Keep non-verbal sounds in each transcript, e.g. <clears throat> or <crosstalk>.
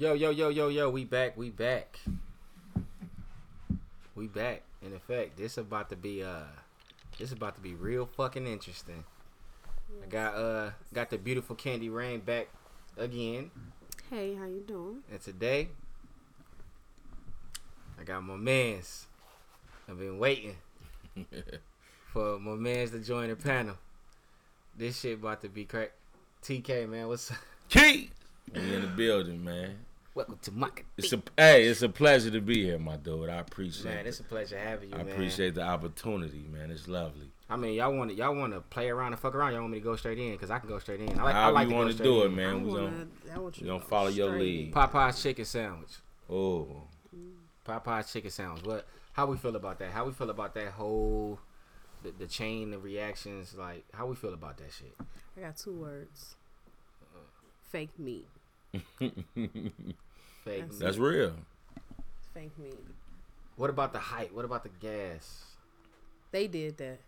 Yo, yo, yo, yo, yo, we back, we back. We back. In effect, this about to be uh this about to be real fucking interesting. I got uh got the beautiful Candy Rain back again. Hey, how you doing? And today I got my mans. I've been waiting <laughs> for my mans to join the panel. This shit about to be crack. TK man, what's up? Key, we in the building, man. Welcome to my It's a hey, it's a pleasure to be here, my dude. I appreciate man. it. It's a pleasure having you, I man. appreciate the opportunity, man. It's lovely. I mean, y'all want to y'all want to play around and fuck around. Y'all want me to go straight in because I can go straight in. I like I like you want to straight do it, in. man. I We wanna, gonna you we to gonna follow your lead. Popeye's chicken sandwich. oh, Popeye's chicken sandwich. What? How we feel about that? How we feel about that whole the, the chain of reactions? Like how we feel about that shit? I got two words. Fake meat. <laughs> Fake. That's that's meat. real. Fake meat. What about the hype? What about the gas? They did that.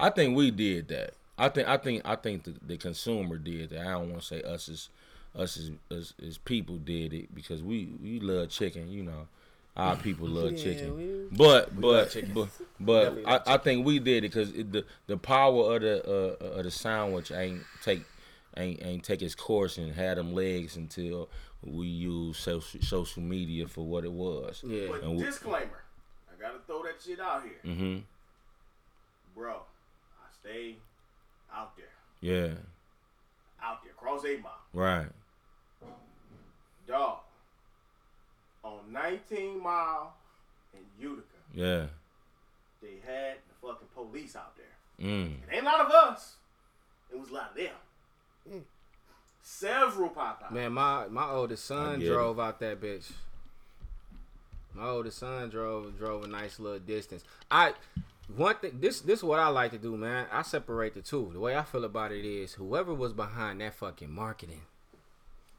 I think we did that. I think I think I think the, the consumer did that. I don't want to say us as us as, as as people did it because we we love chicken. You know, our people love <laughs> Yeah, chicken. we- But We but love chicken. but <laughs> but Definitely I, love I think we did it because the the power of the uh, of the sandwich ain't take ain't ain't take its course and had them legs until we use social social media for what it was. Yeah. But And we- disclaimer, I gotta throw that shit out here, Mm-hmm. bro. I stay out there, Yeah. out there, cross eight mile, Right. dog. On 19 mile in Utica, Yeah. they had the fucking police out there. Mm. It ain't a lot of us. It was a lot of them. Several Popeyes. Man, my my oldest son get drove out that bitch. My oldest son drove drove a nice little distance. I one thing this this is what I like to do, man. I separate the two. The way I feel about it is whoever was behind that fucking marketing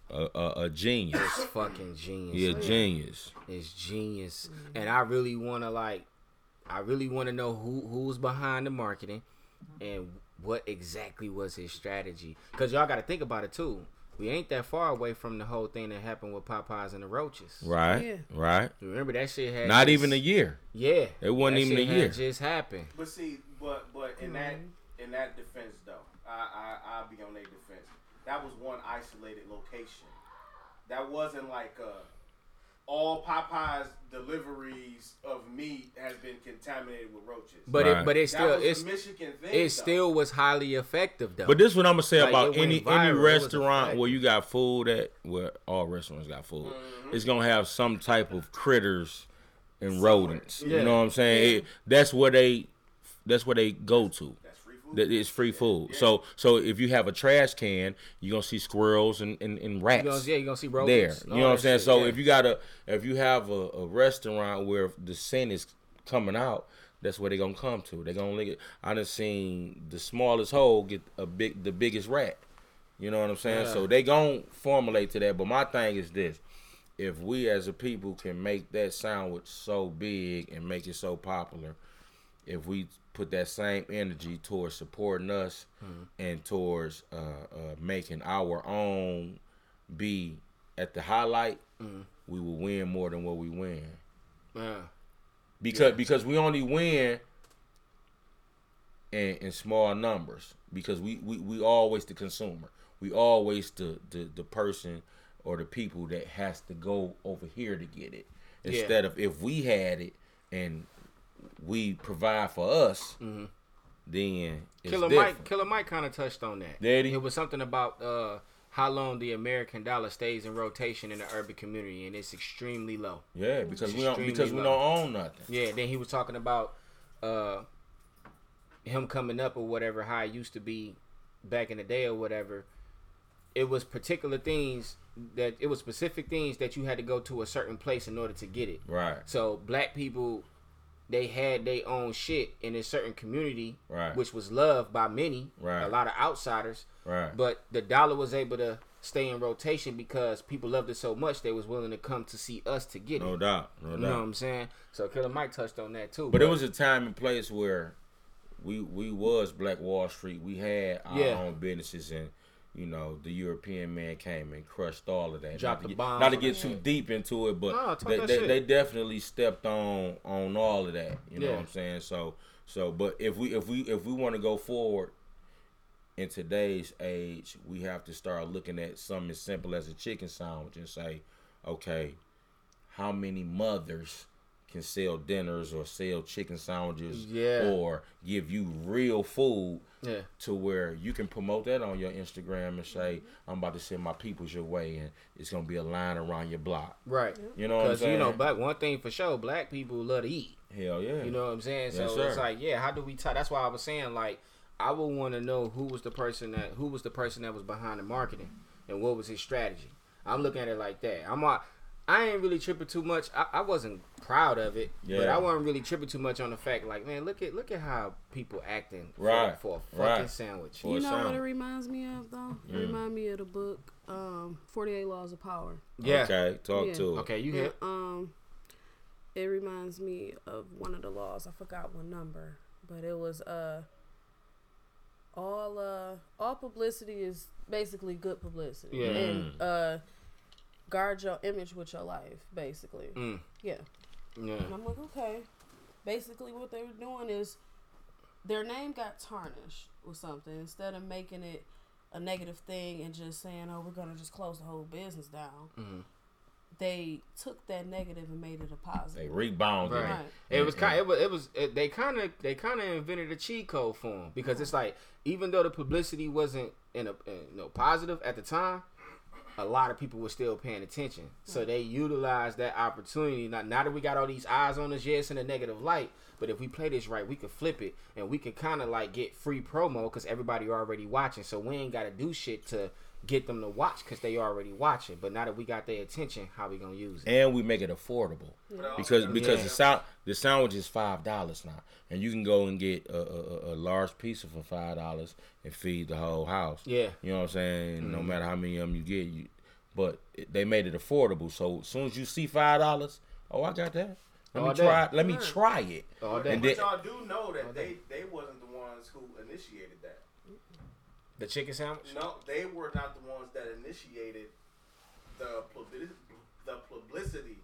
A, a, a genius. is fucking genius. He a man. genius. is genius, and I really want to like, I really want to know who who was behind the marketing, and what exactly was his strategy. Cause y'all got to think about it too. We ain't that far away from the whole thing that happened with Popeyes and the roaches. Right. Yeah. Right. Remember that shit had Not just- even a year. yeah. It wasn't that even shit a had year. Just happened. But see, but but in that in that defense though, I I I'll be on their defense. That was one isolated location. That wasn't like uh all Popeyes deliveries of meat has been contaminated with roaches. But Right. it but it still it's Michigan thing. it though. still was highly effective though. But this is what I'm gonna say Like, about any viral. any restaurant where you got food at where all restaurants got food. Mm-hmm. It's gonna have some type of critters and rodents. Yeah. You know what I'm saying? It, that's where they that's where they go to. That's free food. That it's free food. So so if you have a trash can, you're gonna see squirrels and, and, and rats. you gonna, yeah, you're gonna see there. You know what I'm saying? shit, So yeah. if you got a if you have a, a restaurant where the scent is coming out, that's where they're gonna come to. They gonna look at I done seen the smallest hole get a big the biggest rat. You know what I'm saying? Yeah. So they gonna formulate to that. But my thing is this. If we as a people can make that sandwich so big and make it so popular, if we put that same energy towards supporting us and towards uh, uh, making our own be at the highlight, we will win more than what we win. Yeah. Because because we only win in, in small numbers. Because we, we, we always the consumer. We always the, the, the person or the people that has to go over here to get it. Yeah. Instead of if we had it and we provide for us, then it's Killer different. Mike, Killer Mike kind of touched on that. He? It was something about uh, how long the American dollar stays in rotation in the urban community, and it's extremely low. Yeah, because we don't because we don't own nothing. Yeah. Then he was talking about uh, him coming up or whatever, how it used to be back in the day or whatever. It was particular things that it was specific things that you had to go to a certain place in order to get it. Right. So black people, they had their own shit in a certain community, Right. which was loved by many, Right. a lot of outsiders. Right. But the dollar was able to stay in rotation because people loved it so much they was willing to come to see us to get No it. No doubt. No You doubt. You know what I'm saying? So Killer Mike touched on that too. But it was a time and place where we we was Black Wall Street. We had our Yeah. own businesses and you know, the European man came and crushed all of that. Dropped not to the get, bombs Not to get too deep into it, but they, they, they definitely stepped on on all of that. You know Yeah. what I'm saying? So so, but if we if we if we want to go forward in today's age, we have to start looking at something as simple as a chicken sandwich and say, okay, how many mothers can sell dinners or sell chicken sandwiches Yeah. or give you real food Yeah. to where you can promote that on your Instagram and say, I'm about to send my peoples your way and it's gonna be a line around your block. Right. You know Because you know, black one thing for sure, black people love to eat. Hell yeah. You know what I'm saying? Yes, so it's like, yeah, how do we tie? That's why I was saying like, I would want to know who was the person that who was the person that was behind the marketing and what was his strategy. I'm looking at it like that. I'm not. I ain't really tripping too much. I, I wasn't proud of it, but I wasn't really tripping too much on the fact like, man, look at look at how people acting for, Right, for a fucking right. sandwich. For You a know what it reminds me of though? It Mm. remind me of the book um, Forty Eight Laws of Power. Yeah. Okay, talk Yeah. to it. Okay, you And, hit. um, it reminds me of one of the laws. I forgot what number, but it was uh, all uh, all publicity is basically good publicity. Yeah. And uh, guard your image with your life, basically. Mm. Yeah. Yeah. And I'm like, okay. Basically, what they were doing is their name got tarnished with something. Instead of making it a negative thing and just saying, oh, we're going to just close the whole business down, Mhm. they took that negative and made it a positive. They rebounded. Right. Right. It was kind. It was. It was. It, they kind of. They kind of invented a cheat code for them because it's like even though the publicity wasn't in a in, you know positive at the time, a lot of people were still paying attention. So they utilized that opportunity. Now, now that we got all these eyes on us, yes, in a negative light. But if we play this right, we could flip it and we could kind of like get free promo because everybody already watching. So we ain't got to do shit to get them to watch because they already watching. But now that we got their attention, how we gonna use it? And we make it affordable. But Because because Yeah. the sound the sandwich is five dollars now, and you can go and get a, a, a- a large pizza for five dollars and feed the whole house. Yeah. you know what I'm saying. No Mm-hmm. matter how many of them you get, you but they made it affordable. So as soon as you see five dollars, oh I got that. Let All me day. try. Let me try it. All day. And but then- y'all do know that they, they wasn't the ones who initiated that. The chicken sandwich. No, they were not the ones that initiated the publicity, the publicity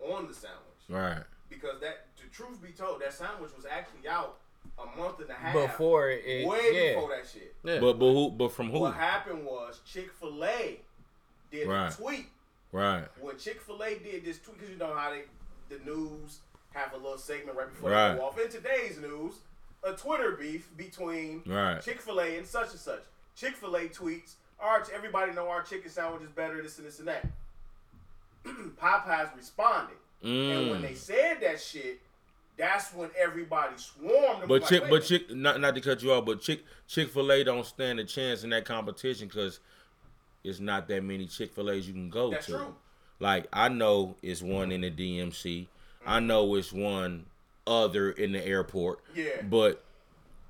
on the sandwich. Right. Because that, the truth be told, that sandwich was actually out a month and a half Before it, way yeah. before that shit. Yeah. But but who? But from who? What happened was Chick Fil A did Right. a tweet Right. when Chick Fil A did this tweet, because you know how they the news have a little segment right before Right. they go off. In today's news, a Twitter beef between Right. Chick Fil A and such and such. Chick Fil A tweets, "Our everybody know our chicken sandwich is better. This and this and that." <clears throat> Popeyes responded, and when Mm. they said that shit, that's when everybody swarmed. But chick, like, but chick, not not to cut you off, but chick Chick Fil A don't stand a chance in that competition because it's not that many Chick Fil A's you can go That's to. true. Like I know it's one in the DMC. I know it's one other in the airport. Yeah. But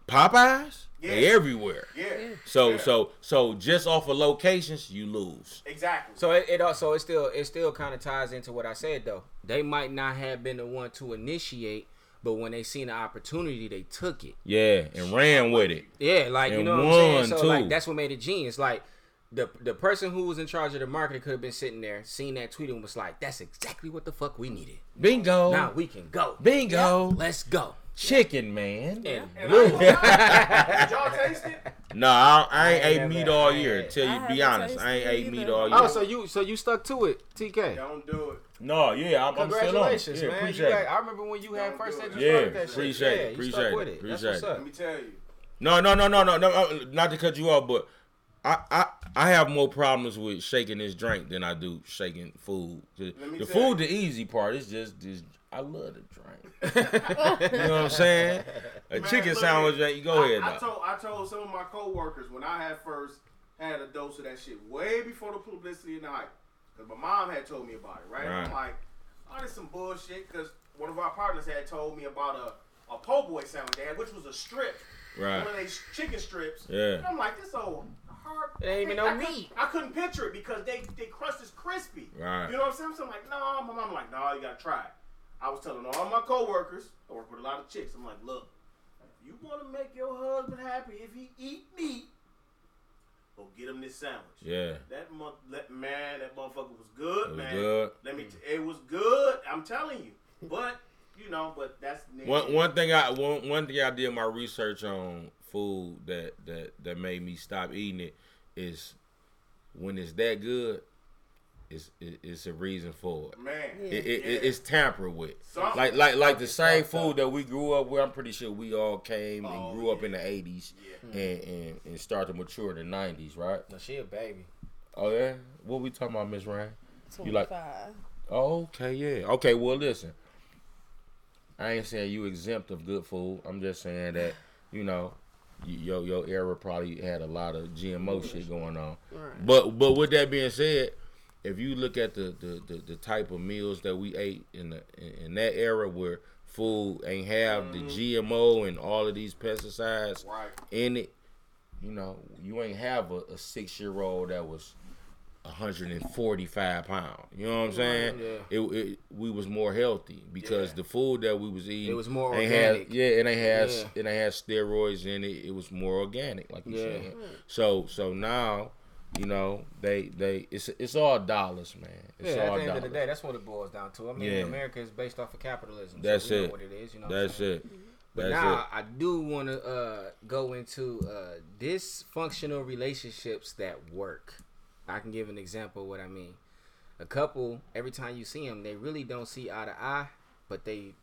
Popeyes, they everywhere. Yeah. So Yeah. so so just off of locations, you lose. exactly. So it, it uh, also it still it still kind of ties into what I said though. They might not have been the one to initiate, but when they seen the opportunity, they took it. Yeah, and ran with it. Yeah, like you know what I'm saying. So too. like that's what made it genius. Like the the person who was in charge of the marketing could have been sitting there, seen that tweet, and was like, "That's exactly what the fuck we needed. Bingo. Now we can go. Bingo. Let's go." Chicken man. And And blue. I- <laughs> did y'all taste it? No, I, I ain't I ate meat never- all year. had- Tell you, be honest, I ain't tasted ate meat either. all year. oh, so you so you stuck to it, TK. Don't do it. no, yeah, I'm, I'm still on. Congratulations, Yeah, man. You appreciate got- I remember when you had first do said you Yeah, started that shit. appreciate it, Yeah, appreciate it, with it. That's appreciate it. Let me tell you. No, no, no, no, no, no. uh, Not to cut you off, but I, I, I have more problems with shaking this drink than I do shaking food. The, Let me the food, easy part. It's just, just I love the drink. <laughs> you know what I'm saying? A Man, chicken look sandwich, man, you go I, ahead. I told I told some of my coworkers when I had first had a dose of that shit way before the publicity and the hype. Cause my mom had told me about it, right? Right. I'm like, oh, this some bullshit. Cause one of our partners had told me about a a po' boy sandwich they had, which was a strip, Right. one of these chicken strips. Yeah. And I'm like, this old hard. It ain't even I no couldn't- meat. I couldn't picture it because they they crust is crispy. Right. You know what I'm saying? So I'm like, no. My mom like, no, you gotta try it. I was telling all my coworkers, I work with a lot of chicks. I'm like, look, if you want to make your husband happy if he eat meat, Go get him this sandwich. Yeah. That mo- that man, that motherfucker was good, It was man. good. Let me. T- it was good. I'm telling you. But you know, but that's One one thing I one one thing I did my research on food that that that made me stop eating it is when it's that good, it's it, it's a reason for it. man. Yeah. It, it, Yeah. it- it's tampered with. Something- Like like like the same fucked up. food that we grew up with. I'm pretty sure we all came and Oh, grew up in the 80s Yeah. and, and and started to mature in the 90s, right? No, she a baby. Oh yeah. What we talking about, Miss Ryan? You like- 25. Oh, okay, yeah. Okay, well, listen. I ain't saying you exempt of good food. I'm just saying that, you know, y- your your era probably had a lot of GMO shit going on. Right. But but with that being said, if you look at the the, the, the type of meals that we ate in the in, in that era where food ain't have the mm-hmm. GMO and all of these pesticides Right. in it, you know, you ain't have a, a six year old that was 145 pounds. You know what I'm saying? Yeah. It, it we was more healthy because Yeah. the food that we was eating It was more organic. Had, yeah, it ain't had Yeah. it ain't had steroids in it. It was more organic, like you Yeah. said. So so now, you know, they they it's it's all dollars, man. It's Yeah, at the end dollars. of the day, that's what it boils down to. I mean. America is based off of capitalism. That's so we it. Know what it is. You know. That's it. But That's now it. I do want to uh, go into uh, dysfunctional relationships that work. I can give an example of what I mean. A couple, every time you see them, they really don't see eye to eye, but they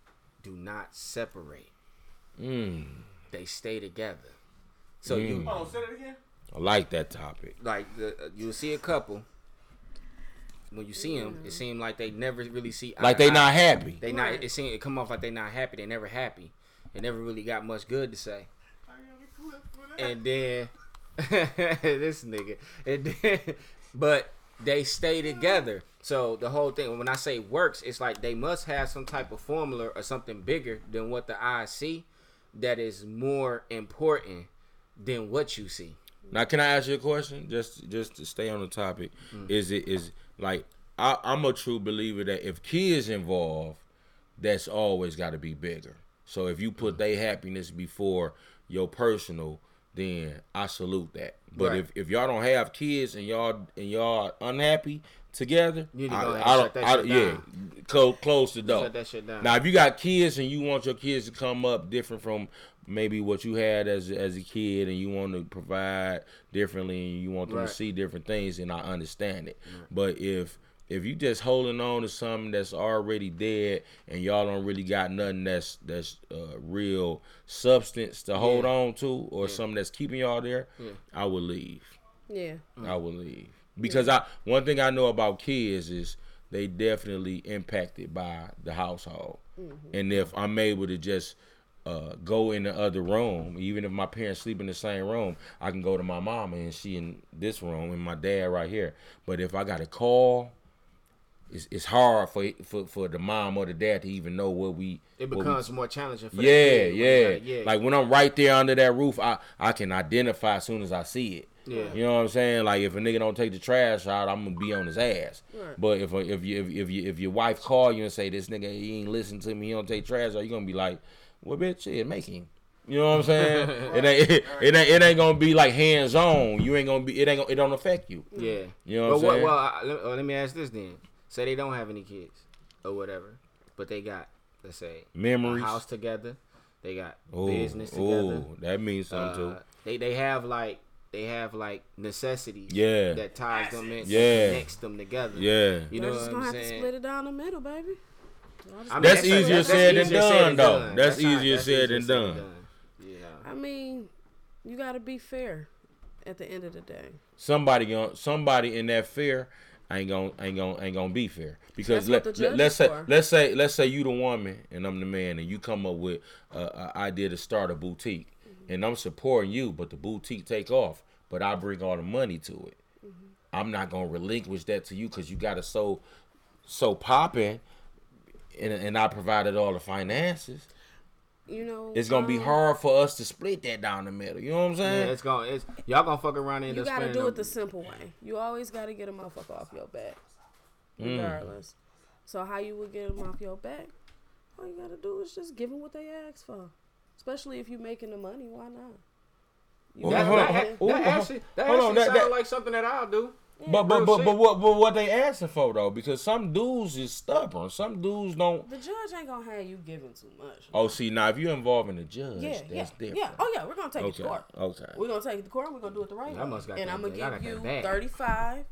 do not separate. Mm, They stay together. So Mm. you Hold on, say that again. I like that topic. like the, uh, you'll see a couple. When you see them, it seems like they never really see eye Like they eye. not happy. They Right. not. It seem it come off like they not happy. They never happy. They never really got much good to say. I got a clip for that. And then <laughs> this nigga. And then, but they stay together. So the whole thing. When I say works, it's like they must have some type of formula or something bigger than what the eyes see. That is more important than what you see. Now, can I ask you a question? Just just to stay on the topic, Mm. is it is like I, I'm a true believer that if kids involved, that's always got to be bigger. So if you Mm. put their happiness before your personal, then I salute that. But Right. if, if y'all don't have kids and y'all and y'all unhappy together, You need to I, go ahead I don't- shut that I- shit yeah, down. close close the door. Shut that shit down. Now, if you got kids and you want your kids to come up different from maybe what you had as as a kid, and you want to provide differently, and you want them Right. to see different things, and I understand it. But if if you just holding on to something that's already dead, and y'all don't really got nothing that's that's uh, real substance to hold Yeah. on to, or something that's keeping y'all there, Yeah. I would leave. Yeah. I would leave because I one thing I know about kids is they definitely impacted by the household, and if I'm able to just uh, go in the other room, even if my parents sleep in the same room, I can go to my mama and she in this room and my dad right here. But if I got to call. It's, it's hard for, for for the mom or the dad to even know what we It what we becomes more challenging for yeah, yeah. gotta- yeah. Like when I'm right there under that roof, I I can identify as soon as I see it. Yeah. You know what I'm saying? Like if a nigga don't take the trash out, I'm gonna be on his ass. Right. But if if you if, if you if your wife call you and say this nigga he ain't listen to me, he don't take trash out, you gonna be like, well, bitch, shit, make him. You know what I'm saying? <laughs> it ain't it, it ain't it ain't gonna be like hands on. You ain't gonna be it ain't gonna, it don't affect you. Yeah. You know but what I'm saying? well, I, let, uh, let me ask this then. Say they don't have any kids or whatever, but they got, let's say, Memories. a house together. They got Ooh, business together. ooh, that means something Uh, too. they they have like they have like necessities. Yeah. That ties them in. Yeah. Connects them together. Yeah. You They're know just what gonna I'm have to saying? split it down the middle, baby. I mean, That's a- easier that's said than easier done, though. That's not- easier said than easier done. Yeah. I mean, you gotta be fair at the end of the day. somebody somebody in that fear ain't gonna ain't gonna ain't gonna be fair because let, let, let's say for. let's say let's say you the woman and I'm the man and you come up with an idea to start a boutique Mm-hmm. and I'm supporting you but the boutique take off but I bring all the money to it Mm-hmm. I'm not gonna relinquish that to you because you got it so so popping and, and I provided all the finances You know, it's gonna be um, hard for us to split that down the middle you know what I'm saying? Yeah, saying it's gonna, It's y'all gonna fuck around and You gotta do it the simple way. You always gotta get a motherfucker off your back, Mm. regardless. So how you would get them off your back? All you gotta do is just give them what they ask for. Especially if you're making the money, why not? You That, got hold that, on, that, that actually, that actually that- sounds like something that I'll do. But but but but what but what they asking for though? Because some dudes is stubborn. Some dudes don't. The judge ain't gonna have you giving too much. Oh, see now if you're involving the judge, yeah, that's yeah, different. yeah. Oh yeah, we're gonna take it to court. Okay. We're gonna take it to court. We're gonna do it the right Y'all way. must got and that- I'm gonna y'all give you 35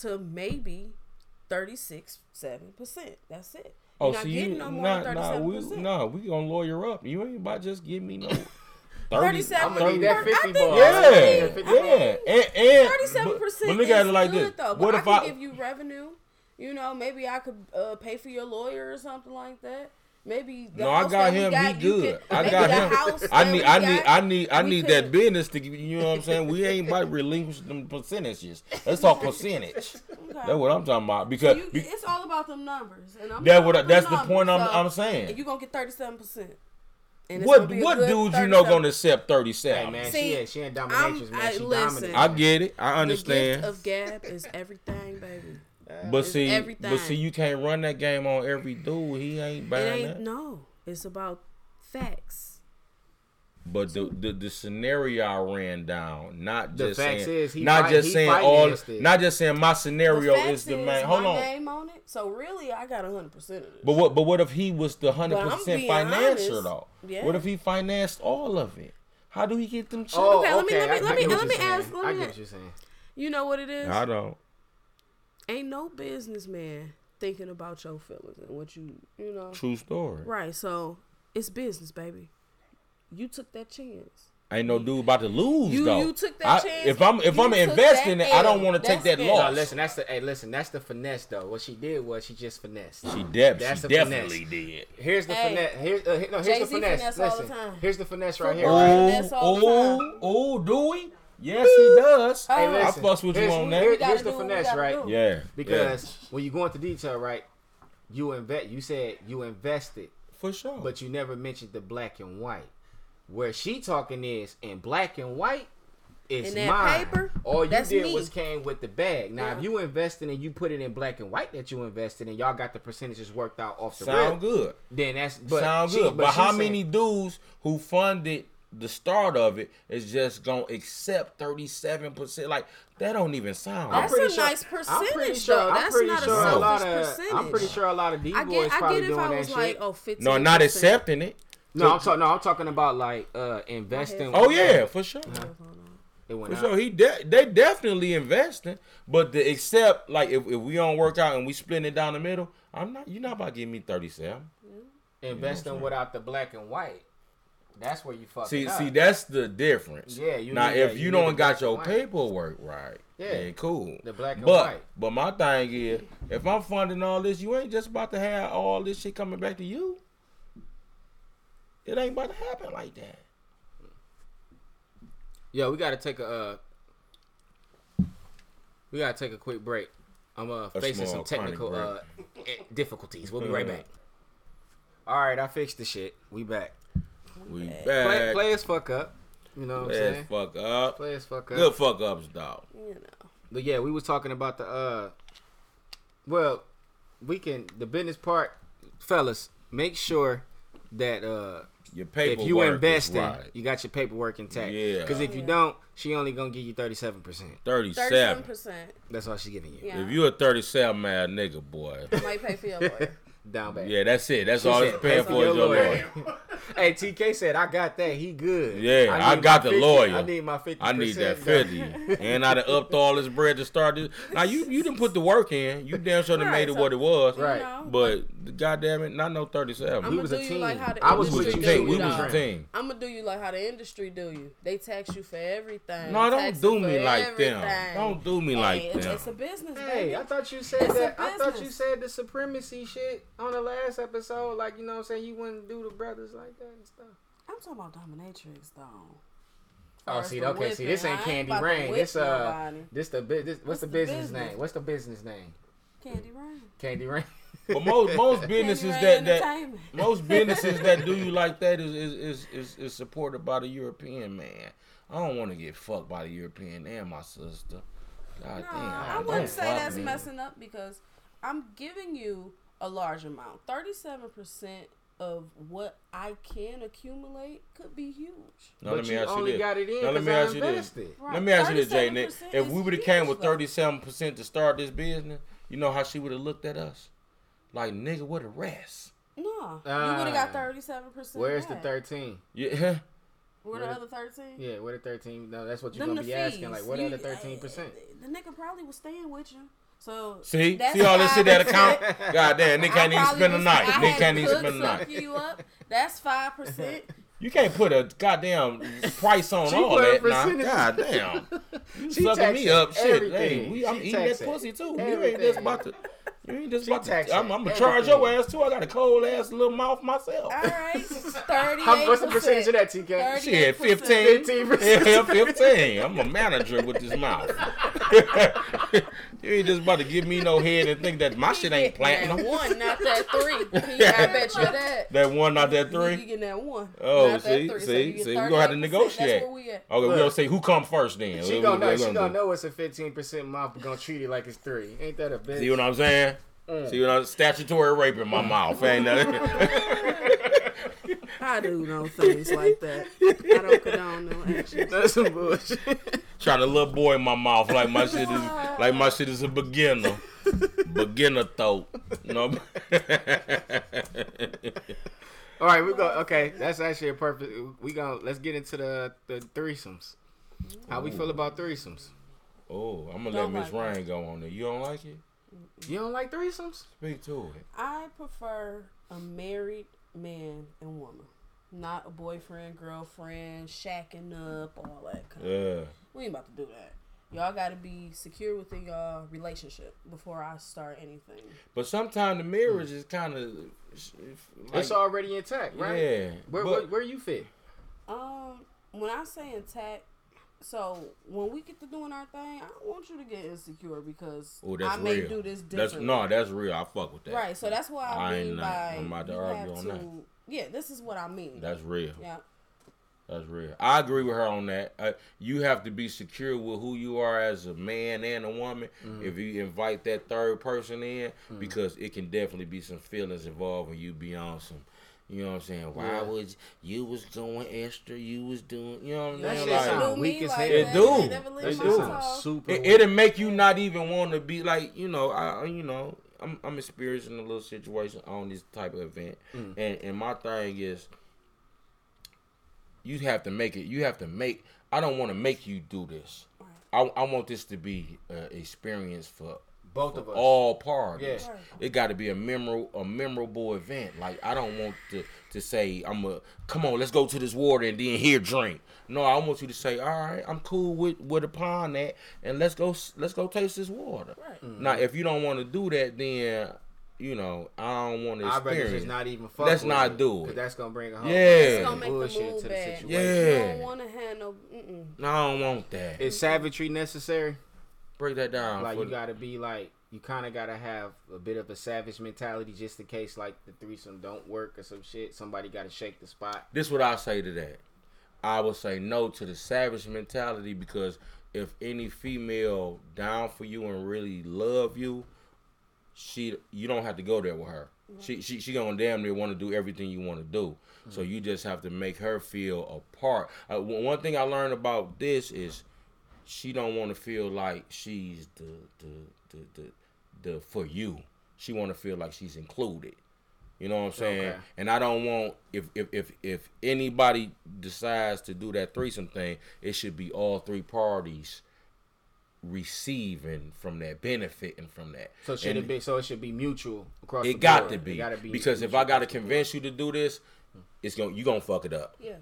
to maybe 36, seven percent. That's it. Oh, You're not so you getting no more nah, than nah, 37 we percent. nah, we gonna lawyer up. You ain't about just give me no 30, 37 I'm gonna need that I 50 think- ball. Yeah, I need yeah, and, and 37 percent. but look at it like good, this. Though, what I if could I? give you revenue? You know, maybe I could uh, pay for your lawyer or something like that. Maybe the no, I got that him. got, he good. could- I got him. I need. I need. I need. I need that business to. give You know what I'm saying? We ain't about to relinquish them percentages. Let's talk percentage. Okay. That's what I'm talking about. Because You, it's all about them numbers, and I'm That's what that's the numbers, point I'm- so- I'm saying. You gonna get thirty-seven percent. What what dudes you know gonna accept thirty Hey man, See, she ain't, she ain't dominatrix, man. I- She listen. dominant. I get it. I understand. The understand. gift of gab is everything, baby. But see, everything. but see, you can't run that game on every dude. He ain't It ain't that. no. It's about facts. But the, the the scenario I ran down, not just facts saying, is he not fight- just he saying all, against it. not just saying my scenario the is the is main. Hold my on. name on it. So really, I got hundred percent of this. But what? But what if he was the hundred percent being financier honest. though? Yeah. What if he financed all of it? How do he get them? Oh, checks? Oh, Okay, let me- let me- I- I let me- get let me saying. ask- let I get what you're saying. you know what it is? I don't. Ain't no businessman thinking about your feelings and what you, you know. True story. Right. So it's business, baby. You took that chance. Ain't no dude about to lose You- though. you took that I- chance. If I'm if You I'm investing it, I don't want to take That's that it. No, loss. listen, that's the hey, listen, that's the finesse though. What she did was she just finessed. She, def- That's she the definitely finesse. did. Here's the Hey, finesse. Here's, uh, no, here's the Jay-Z finesse. finesse all the Listen, here's the finesse right here. Football Right? finesse all the oh, oh, do we? Yes, he does. Hey, I listen, fuss with you here's- on that. We gotta here's the do what we finesse, right? do. Yeah, Because when you go into detail, right, you invest. You said you invested, for sure. but you never mentioned the black and white. Where she talking is in black and white. It's In that mine. paper, All you did me. was came with the bag. Now, Yeah. if you invested and you put it in black and white that you invested and y'all got the percentages worked out off the sound rip, good. then that's but sound she- good. But, she how saying- many dudes who funded the start of it is just gonna accept thirty seven percent? Like that don't even sound. That's right. a sure- nice I'm pretty percentage, sure, though. I'm That's pretty not a sure selfish lot of, I'm pretty sure a lot of D I boys get, I probably get if doing I that was shit. like, oh, no, not accepting it. No, I'm talking. No, I'm talking about like uh investing. Oh yeah, for sure. it went For out. sure, he de- they definitely investing, but the except like if, if we don't work out and we split it down the middle, I'm not. You're not about to give me thirty seven. investing without the black and white. That's where you fuck. See, up. see, that's the difference. Yeah, you now need if that- you, you don't got your and white. paperwork right, Yeah. then cool. The black and but, white. But my thing is, if I'm funding all this, you ain't just about to have all this shit coming back to you. It ain't about to happen like that. Yo, we gotta take a. Uh, we gotta take a quick break. I'm uh, A facing some technical uh, eh, difficulties. We'll be right back. All right, I fixed the shit. We back. We back. Play, back. players fuck up. You know what I'm saying? fuck up. Play as fuck up. Good fuck ups, dog. You know. But yeah, we was talking about the uh well, we can the business part fellas, make sure that uh Your if you is investing, right. you got your paperwork intact. Yeah. Cuz if you don't, she only going to give you 37%. Thirty-seven. Thirty-seven percent. That's all she's giving you. Yeah. If you a thirty-seven mad nigga, boy. might pay for your lawyer. Down bad. Yeah, that's it. That's She all said, it's paying for is your lawyer. <laughs> hey, TK said I got that. He good. Yeah, I need got the 50 lawyer. I need my 50 I need that fifty, <laughs> and I done upped all this bread to start this. Now you you didn't put the work in. You damn sure done Right, made it what it was. Right. You know, But goddamn it, not no thirty-seven. I'm was a do like team. I was we was industry a with do team. you. We was a team. I'm gonna do you like how the industry do you. They tax you for everything. No, don't do me like everything. them. Don't do me Hey, like it's, them. it's a business, Hey, baby. I thought you said that. I thought you said the supremacy shit on the last episode. Like you know, what I'm saying you wouldn't do the brothers like that and stuff. I'm talking about dominatrix, though. Oh, First see, the okay, see, this ain't ain't Candy about to Rain. whip This uh, nobody. this the bu- this, what's, What's the, the business, business? name? What's the business name? Candy Rain. Candy Rain. But most most <laughs> businesses that that most <laughs> businesses that do you like that is is, is, is, is supported by the European man. I don't want to get fucked by the European and my sister. God No, damn, I don't wouldn't say that's me. messing up because I'm giving you a large amount. Thirty-seven percent of what I can accumulate could be huge. Now but let me you ask you only this. got it in Now let because me I ask you this. invested. Right. Let me ask you this, Jay Nick. If we would have came with thirty-seven percent to start this business, you know how she would have looked at us? Like nigga, what a rest? No, you uh, would have got thirty-seven percent. Where's the thirteen? Yeah. Where the other thirteen? Yeah, where the thirteen? No, that's what you're Them gonna the be asking. Like, what You- other eh, thirteen percent? The nigga probably was staying with you. So See, see all this shit that account. God damn, Nick can't even spend a night. I Nick can't even cook spend a night. you up. That's five percent. You can't put a goddamn price on She all that now. percentage. God damn. <laughs> You She sucking me up. Shit. Hey, we, I'm She eating that taxing pussy too. You ain't just about to. You ain't just She about to. I'm, I'm gonna charge your ass too. I got a cold ass little mouth myself. All right, <laughs> thirty-eight. How, what's the percentage of that, TK? Thirty- Shit, 38%. 15. 15%. <laughs> Yeah, 15. I'm a manager with this mouth. You ain't just about to give me no head and think that my shit ain't That one, not that three. <laughs> He- I bet you that. That one, not that three. You three. getting that one. Oh, not that see, three. See, you get see, we gonna have to negotiate. That's where we at. Okay, we gonna say who come first then. She gonna we- know. She gonna gonna do? know it's a fifteen percent mouth. But gonna treat it like it's three. Ain't that a bitch? See what I'm saying? Mm. See what I'm statutory rape in my mouth. Ain't that? <laughs> I do know things like that. I don't condone no actions. That's some bullshit. Trying to little boy in my mouth like my shit is like my shit is a beginner. beginner throat. No. All right, we go. Okay, that's actually a perfect. We gonna let's get into the the threesomes. How we feel about threesomes? oh, I'm gonna Don't let Miss like Rain go on there. You don't like it? You don't like threesomes? Speak to it. I prefer a married man and woman, not a boyfriend, girlfriend, shacking up, all that. Kind of. Yeah. We ain't about to do that. Y'all got to be secure within y'all relationship before I start anything. But sometimes the marriage is kind of. it's already intact, right? Yeah. Where, but- where where you fit? Um, when I say intact, so when we get to doing our thing, I don't want you to get insecure because Oh, that's I may real. do this That's no, that's real. I fuck with that. Right, so that's why I, I ain't mean not- by I'm about to you argue have on to. that. Yeah, this is what I mean. That's real. yeah. That's real. I agree with her on that. Uh, you have to be secure with who you are as a man and a woman. Mm-hmm. If you invite that third person in, because it can definitely be some feelings involved when you be on some. You know what I'm saying? Why Yeah. was you was going extra? You was doing. You know what I'm That saying? shit Like, sound do weak me as hell. It that. do. They never leave That my shit soul. sounds super. it, it'll make you not even want to be like you know I you know I'm I'm experiencing a little situation on this type of event. Mm. and and my thing is you have to make it you have to make I don't want to make you do this. I, I want this to be an experience for Both of us. all parties. Yeah. It got to be a memorable a memorable event. Like I don't want to to say I'm a come on, let's go to this water and then here drink. No, I want you to say, all right, I'm cool with with the pond at, and let's go let's go taste this water. Right. Mm-hmm. Now, if you don't want to do that, then you know I don't want to I'd experience. just not even fuck Let's with not it, do 'cause it. That's gonna bring a whole Yeah. It's Yeah. gonna the bullshit to the bad. situation. You Yeah. don't want to handle. no, I don't want that. Is savagery necessary? Break that down. Like you the- gotta be like you kind of gotta have a bit of a savage mentality just in case like the threesome don't work or some shit. Somebody gotta shake the spot. This what I say to that. I would say no to the savage mentality because if any female down for you and really love you, she you don't have to go there with her. She she she gonna damn near want to do everything you want to do. So you just have to make her feel a part. Uh, one one thing I learned about this is she don't want to feel like she's the the the the, the for you. She want to feel like she's included. You know what I'm saying? Okay. And I don't want if if if if anybody decides to do that threesome thing, it should be all three parties receiving from that, benefiting from that. So should And it be? So it should be mutual across. the It got board. to be, It gotta be because if I got to across the board. convince you to do this, it's going to you gonna fuck it up. Yeah.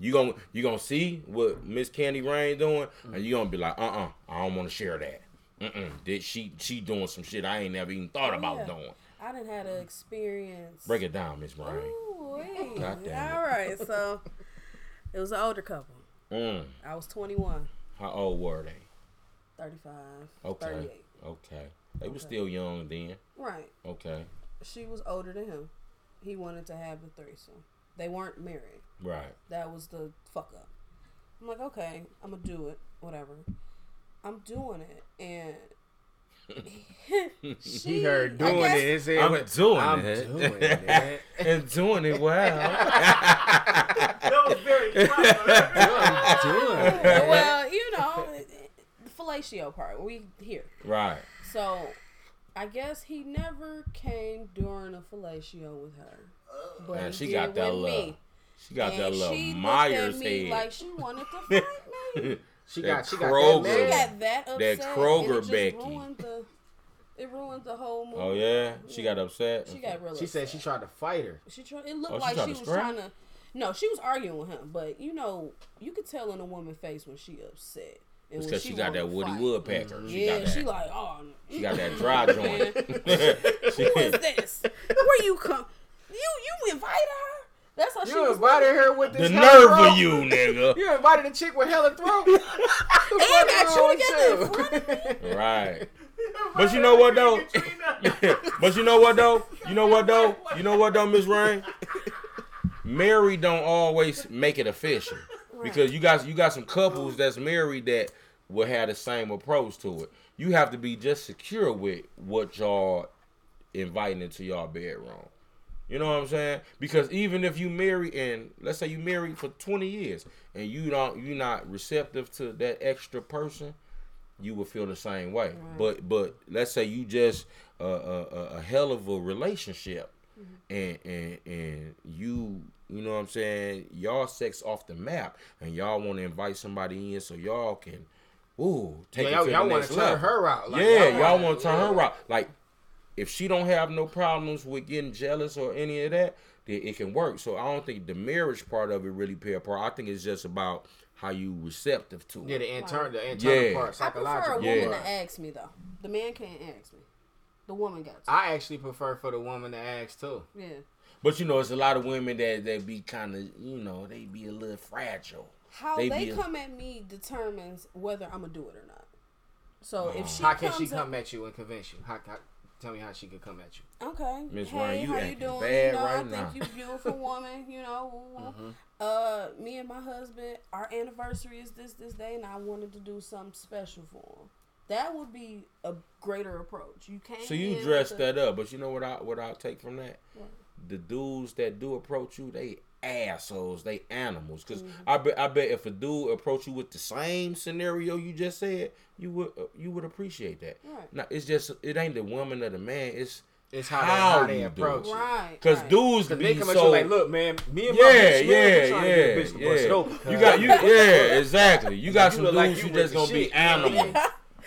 You gonna you gonna see what Miss Candy Rain doing, and you gonna be like, uh uh I don't want to share that. Mm-mm. Did she she doing some shit I ain't never even thought about Yeah. doing? I didn't had an experience. Break it down, Miss Rain. Ooh, wee. God damn it. All right, so it was an older couple. Mm. I was 21, How old were they? 35, Okay. 38. Okay. They were still young then. Right. Okay. She was older than him. He wanted to have the threesome. They weren't married. Right. That was the fuck up. I'm like, okay, I'm gonna do it. Whatever. I'm doing it, and <laughs> she He heard doing guess- it. and said, I'm "What- doing I'm it. doing <laughs> it. and doing it well. <laughs> That was very clever. I'm doing it. well, you know, the fellatio part. We here. right. So, I guess he never came during a fellatio with her. But Man, she got that with little, me. she got that And little she Myers at me head. like she wanted to <laughs> fight me. She That got, she got that She got that upset. That Kroger and it just Becky. Ruined the, it ruined the whole oh, movie. oh yeah, she got upset. She got real. She said she tried to fight her. She tried. It looked Oh, like tried she was scrap? trying to. No, she was arguing with him, but you know, you could tell in a woman's face when she upset. And It's when because she, got that Woody fight. Woodpecker. She yeah, got that. she like, oh, she got that dry <laughs> joint. <laughs> who is this? Where you come? You you invited her? That's how she You was. invited her with the nerve hella of you, nigga. <laughs> You invited a chick with hella throat. And <laughs> got you together in front of me. <laughs> Right. But you know what though? but you know what though? You know what though? You know what though, Miss Rain? Married don't always make it official. Because you got you got some couples that's married that will have the same approach to it. You have to be just secure with what y'all inviting into y'all bedroom. You know what I'm saying? Because even if you marry and let's say you married for 20 years and you don't you're not receptive to that extra person, you will feel the same way. But but let's say you just uh, a, a, a hell of a relationship, mm-hmm. and and and you you know what I'm saying y'all sex off the map, and y'all want to invite somebody in so y'all can, ooh, take Yeah, it y'all, y'all want to turn her out. Like, yeah, y'all wanna- want to turn yeah. her out. Like if she don't have no problems with getting jealous or any of that, then it can work. So I don't think the marriage part of it really play a part. I think it's just about how you receptive to it. Yeah, it. the internal, the internal Yeah. part, I prefer a psychological. Yeah. woman to ask me though. The man can't ask me. The woman got to. I actually prefer for the woman to ask too. yeah. But you know, it's a lot of women that that be kind of you know they be a little fragile. How They they, be- come at me determines whether I'm gonna do it or not. So if oh. she How can comes she up- come at you and convince you? How, how, tell me how she could come at you. Okay. Miss hey, Ryan, you how you doing? bad you know, right I now. think you beautiful woman. You know. <laughs> Mm-hmm. uh, me and my husband, our anniversary is this this day, and I wanted to do something special for him. That would be a greater approach. You can't. So you dress that up, but you know what I what I take from that? The dudes that do approach you, they assholes, they animals. because I bet I bet if a dude approach you with the same scenario you just said, you would uh, you would appreciate that. Right. Now it's just it ain't the woman or the man. It's It's how, they, How how they approach it. Right. because right. dudes Cause be they come at so you like, look, man, me and yeah, my bitch, man, yeah, we trying to yeah, get a bitch to bust it yeah. open, You got you, <laughs> yeah, exactly. You got You some dudes like you you just gonna be shit. animals. <laughs>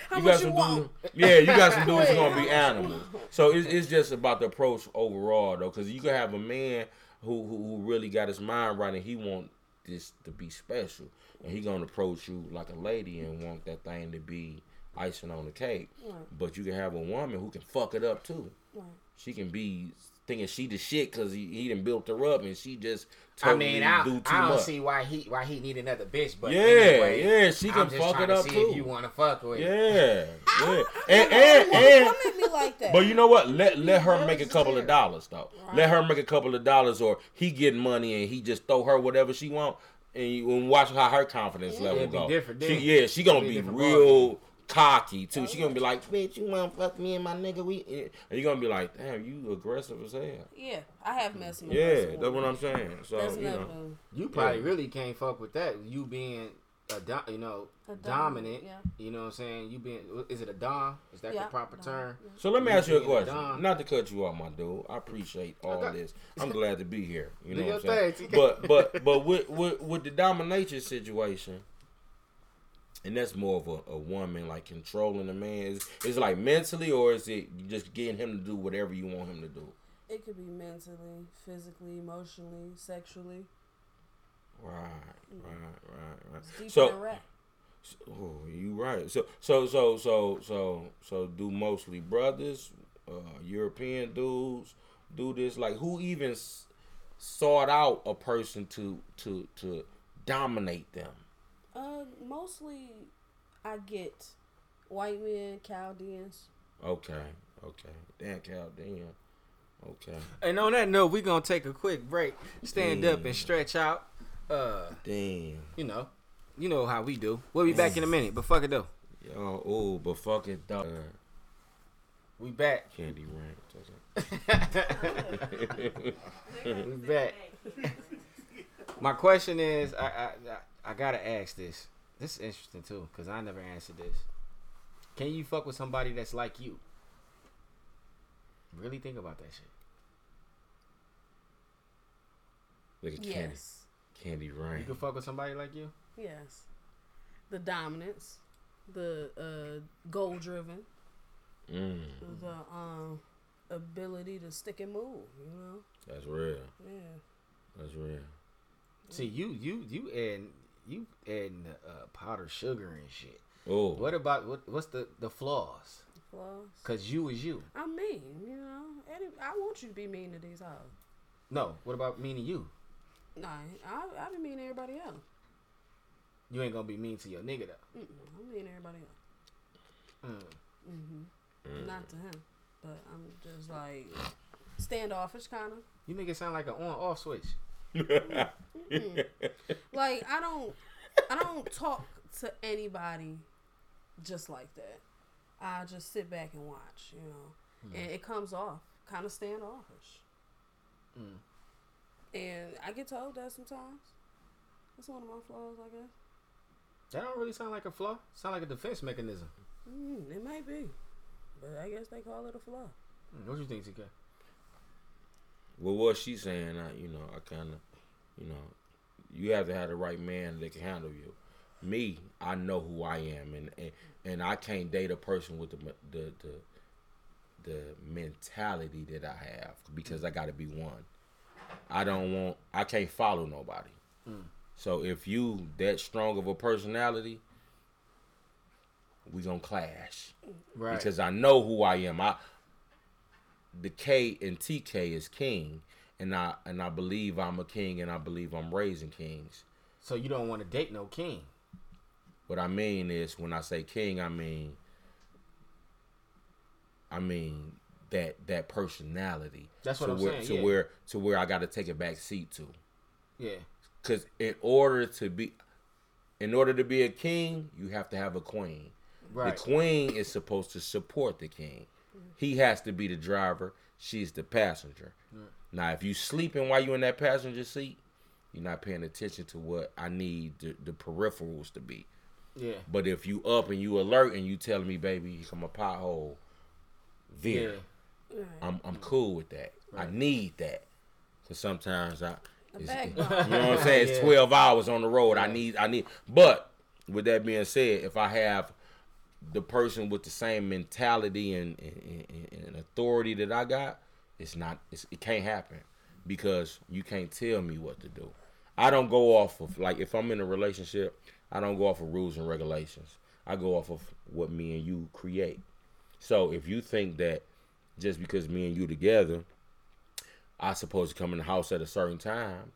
How you got you some want? dudes. Yeah, you got some dudes who gonna be how much you animals. So it's, it's just about the approach overall though, because you can have a man who, who who really got his mind right and he want this to be special, and he gonna approach you like a lady and want that thing to be icing on the cake. Right. But you can have a woman who can fuck it up too. Right. She can be thinking she the shit because he, he done built her up and she just I totally mean, I, do too I don't much. see why he why he need another bitch, but Yeah, anyway, yeah, she can I'm just fuck trying it to up see too. If you want to fuck with, Yeah, I- yeah. I And and had a woman and me like that. but you know what? Let let her make a couple as of dollars though. Let her make a couple of dollars, or he getting money and he just throw her whatever she want, and you and watch how her confidence level It'd be go. different She, yeah, she gonna It'd be be a different real cocky too. She gonna be like, "Bitch, you wanna fuck me and my nigga?" We and you gonna be like, "Damn, you aggressive as hell." yeah, I have met some. Yeah, aggressive that's what. I'm saying. So That's you never. know, you probably Yeah. really can't fuck with that. You being a dom- you know A dom- dominant. yeah. You know what I'm saying? You being is it a dom? Is that Yeah, the proper dom, term? yeah. So let me You ask you a being a question. Not to cut you off, my dude. I appreciate all Okay. this. I'm glad to be here. You <laughs> know what I'm saying? thing, But but but with, with with the domination situation, and that's more of a, a woman like controlling a man. Is is it like mentally or is it just getting him to do whatever you want him to do? It could be mentally, physically, emotionally, sexually. Right, right, right, right. Deep So. Oh, you right. So so so so so so do mostly brothers, uh, European dudes do this? Like who even s- sought out a person to to to dominate them? Uh, mostly, I get white men, Chaldeans. Okay, okay. Damn Chaldean. Okay. And on that note, we're gonna take a quick break, stand up and stretch out. Uh, Damn. you know, you know how we do. We'll be back in a minute, but fuck it though. Yo, oh, but fuck it, though. We back. Candy Ranch. <laughs> we back. My question is, I, I I I gotta ask this. This is interesting too, cause I never answered this. Can you fuck with somebody that's like you? Really think about that shit. Look at Candy. Yes. Candy You Rain. can fuck with somebody like you. Yes. The dominance, the uh, goal driven, Mm, the um, ability to stick and move. You know. that's real. Yeah. That's real. See, you you you add you adding uh, powdered sugar and shit. Oh, What about what? What's the the flaws? Flaws. Cause you is you. I'm mean. You know. Any, I want you to be mean to these hoes. No. What about meaning you? Nah, I I be mean to everybody else. You ain't gonna be mean to your nigga though. Mm-mm, I'm mean to everybody else. Mm. hmm Mm. Not to him, but I'm just like standoffish kind of. You make it sound like an on-off switch. <laughs> Like I don't, I don't talk to anybody just like that. I just sit back and watch, you know, and it comes off kind of standoffish. Mm. And I get told that sometimes. That's one of my flaws, I guess. That don't really sound like a flaw. Sound like a defense mechanism. Mm, it might be, but I guess they call it a flaw. Mm, What you think, TK? well, what she's saying, I, you know, I kind of, you know, you have to have the right man that can handle you. Me, I know who I am, and and, and I can't date a person with the the the the mentality that I have because I got to be one. I don't want. I can't follow nobody. Hmm. So if you that strong of a personality, we gonna clash Right. because I know who I am. I the K and TK is king, and I and I believe I'm a king, and I believe I'm raising kings. so you don't want to date no king. What I mean is when I say king, I mean I mean that that personality. That's what to I'm where, saying, To yeah. where to where I got to take a back seat to. Yeah. Because in order to be, in order to be a king, you have to have a queen. Right. The queen is supposed to support the king. He has to be the driver. She's the passenger. Now, if you sleeping while you in that passenger seat, you're not paying attention to what I need the, the peripherals to be. Yeah. But if you up and you alert and you telling me, baby, here come a pothole, Yeah. I'm I'm cool with that. I need that. Cause sometimes I, A it's- <laughs> you know what I'm saying? It's Yeah. 12 hours on the road. I need I need. But with that being said, if I have the person with the same mentality and, and, and- and authority that I got, it's not. It's, it can't happen because you can't tell me what to do. I don't go off of like if I'm in a relationship, I don't go off of rules and regulations. I go off of what me and you create. So if you think that just because me and you together, I supposed to come in the house at a certain time,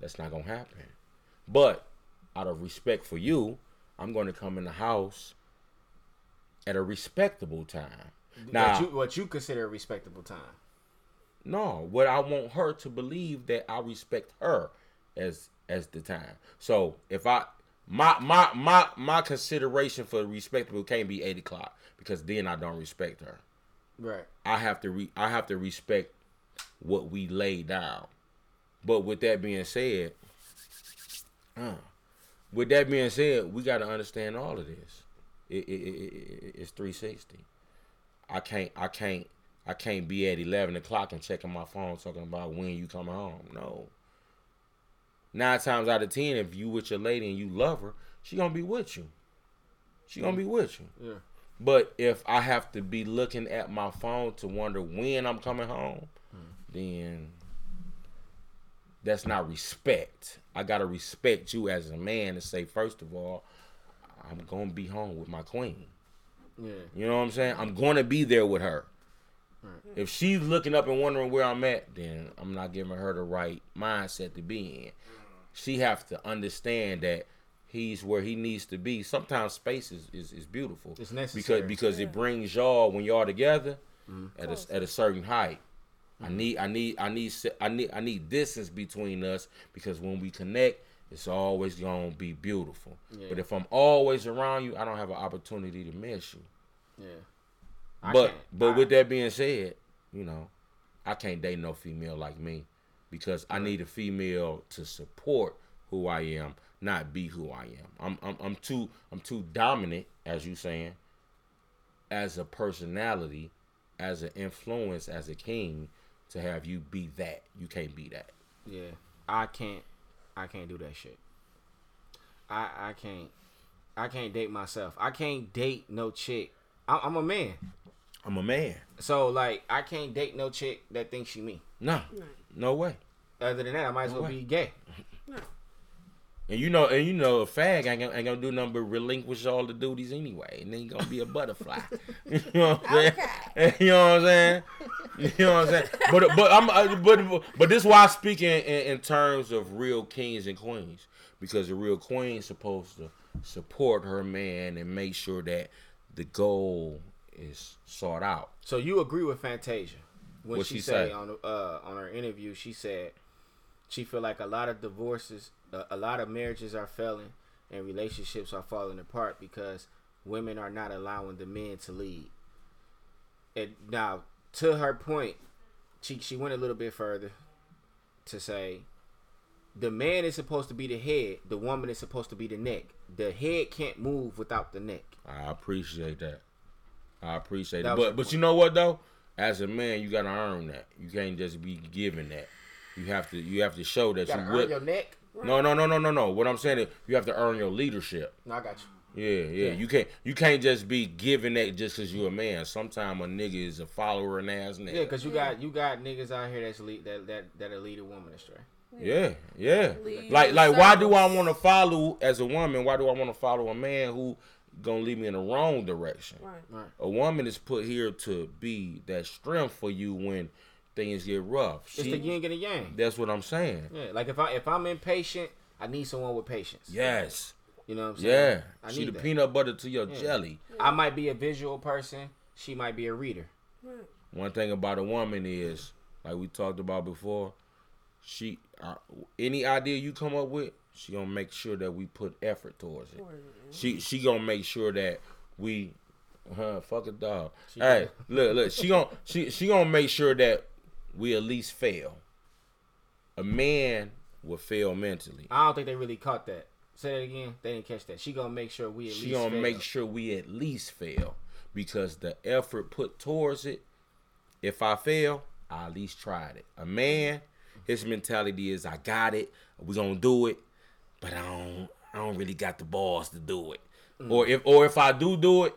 that's not gonna happen. But out of respect for you, I'm gonna come in the house at a respectable time. Now, what you what you consider a respectable time. No, what I want her to believe that I respect her as as the time. So if I my my my my consideration for respectable can't be eight o'clock because then I don't respect her. Right. I have to re- I have to respect what we lay down. But with that being said, uh, with that being said, we got to understand all of this. It, it, it, it, it's 360. I can't I can't I can't be at 11 o'clock and checking my phone talking about when you coming home. No. Nine times out of ten, if you with your lady and you love her, she gonna be with you. She gonna be mm. with you. Yeah. But if I have to be looking at my phone to wonder when I'm coming home, mm. then that's not respect. I gotta respect you as a man and say, first of all, I'm gonna be home with my queen. Yeah. You know what I'm saying? I'm gonna be there with her. If she's looking up and wondering where I'm at, then I'm not giving her the right mindset to be in. She have to understand that he's where he needs to be. Sometimes space is, is, is beautiful. It's necessary. because because it brings y'all when y'all together mm-hmm. at a, at a certain height. I mm-hmm. need I need I need I need I need distance between us because when we connect, it's always gonna be beautiful. Yeah. But if I'm always around you, I don't have an opportunity to miss you. Yeah. I but but I- with that being said, you know, I can't date no female like me because I need a female to support who I am, not be who I am. I'm I'm, I'm too I'm too dominant, as you saying, as a personality, as an influence, as a king, to have you be that. You can't be that. Yeah, I can't. I can't do that shit. I I can't. I can't date myself. I can't date no chick. I, I'm a man, I'm a man. so like I can't date no chick that thinks she me. No, no way. Other than that, I might as No well way. be gay. And you know, and you know, a fag ain't gonna, ain't gonna do nothing but relinquish all the duties anyway, and then you gonna be a butterfly. <laughs> <laughs> you know what I'm saying? <laughs> you know what I'm saying? You know what I'm saying? But but I'm uh, but but this is why I speak in, in, in terms of real kings and queens because the real queen's supposed to support her man and make sure that the goal is sought out. So you agree with Fantasia when What'd she, she said on uh on her interview? She said she feel like a lot of divorces, uh, a lot of marriages are failing, and relationships are falling apart because women are not allowing the men to lead. And now, to her point, she she went a little bit further to say the man is supposed to be the head, the woman is supposed to be the neck. The head can't move without the neck. I appreciate that. I appreciate That it. But but point. you know what though? As a man, you gotta earn that. You can't just be given that. You have to you have to show that You you, gotta would. earn your neck. no no no no no no. What I'm saying is you have to earn your leadership. No, I got you. Yeah, yeah. Yeah. You can't you can't just be given that just cause you're a man. Sometimes a nigga is a follower and ass nigga. Yeah, cause you got you got niggas out here that's lead that that that'll lead a woman astray. Yeah, yeah. Lead Like like why do I want to follow as a woman? Why do I want to follow a man who gonna lead me in the wrong direction? Right. Right. A woman is put here to be that strength for you when things get rough. It's the yin and the yang. that's what I'm saying. Yeah, like if I if I'm impatient, I need someone with patience. Yes. You know what I'm saying? Yeah. I She need the that. peanut butter to your Yeah. jelly. I might be a visual person. She might be a reader. Right. One thing about a woman is, like we talked about before, she uh, any idea you come up with, she gonna make sure that we put effort towards it. She she gonna make sure that we, huh? Fuck a dog. She hey, look look. She gonna she she gonna make sure that we at least fail. A man will fail mentally. I don't think they really caught that. Say that again. They didn't catch that. She gonna make sure we at She gonna fail. make sure we at least fail because the effort put towards it. If I fail, I at least tried it. A man, his mentality is I got it. We gonna do it, but I don't. I don't really got the balls to do it. Mm. Or if or if I do do it,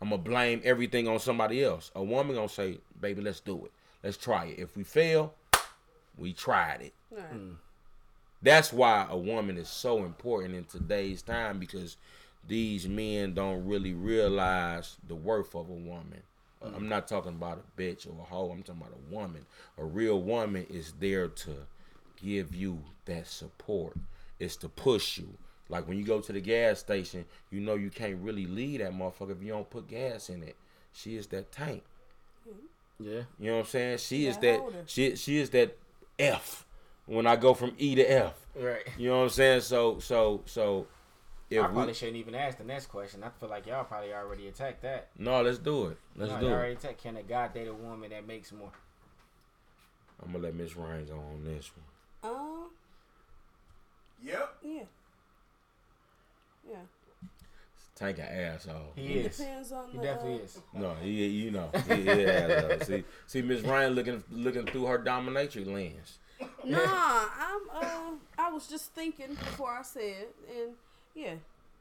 I'm gonna blame everything on somebody else. A woman gonna say, "Baby, let's do it. Let's try it. If we fail, we tried it." Right. Mm. That's why a woman is so important in today's time because these men don't really realize the worth of a woman. Mm. I'm not talking about a bitch or a hoe. I'm talking about a woman. A real woman is there to give you that support. It's to push you. Like when you go to the gas station, you know you can't really leave that motherfucker if you don't put gas in it. She is that tank. Yeah. You know what I'm saying? She is That that she she is that F when I go from E to F. Right. You know what I'm saying? So so so if I we probably shouldn't even ask the next question. I feel like y'all probably already attacked that. no, let's do it. Let's no, do y'all it. already attacked. Can a guy date a woman that makes more? I'm gonna let Miss Ryan go on this one. Um. Yep. Yeah. Yeah. Tank an asshole. He It is. depends on He the. definitely uh, is. No, he you know he, he asshole. <laughs> See see Miss Ryan looking looking through her dominatrix lens. Nah, I'm. Uh, I was just thinking before I said, and yeah,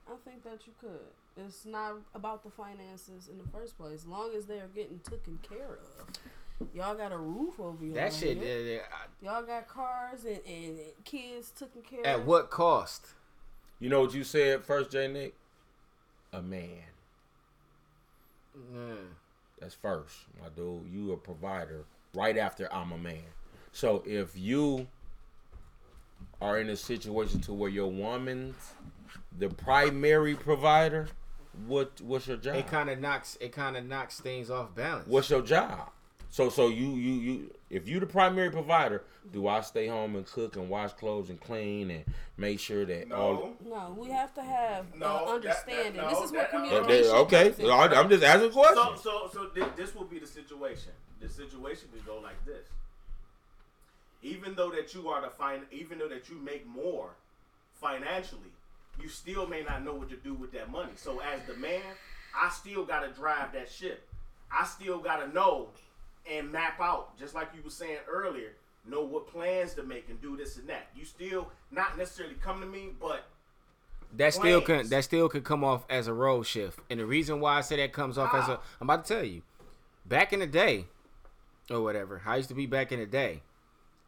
I think that you could. It's not about the finances in the first place. As long as they're getting taken care of, y'all got a roof over your That shit. head. uh, uh, Y'all got cars and, and kids taken care of. at what cost? You know what you said first, J Nick? A man. Mm. That's first, my dude. You a provider right after I'm a man. So if you are in a situation to where your woman's the primary provider, what what's your job? It kind of knocks. It kind of knocks things off balance. what's your job? So so you you you if you the primary provider, do I stay home and cook and wash clothes and clean and make sure that all No. No, we have to have No, uh, that- understanding. that- this no, is where that- uh, communication. okay, comes in. I- I'm just asking a question. So, so, so thi- this will be the situation. The situation could go like this. Even though that you are the fine, even though that you make more financially, you still may not know what to do with that money. So, as the man, I still gotta drive that ship. I still gotta know and map out, just like you were saying earlier, know what plans to make and do this and that. You still not necessarily come to me, but that still can that still could come off as a role shift. And the reason why I say that comes off as a? I'm about to tell you. Back in the day, or whatever, I used to be back in the day,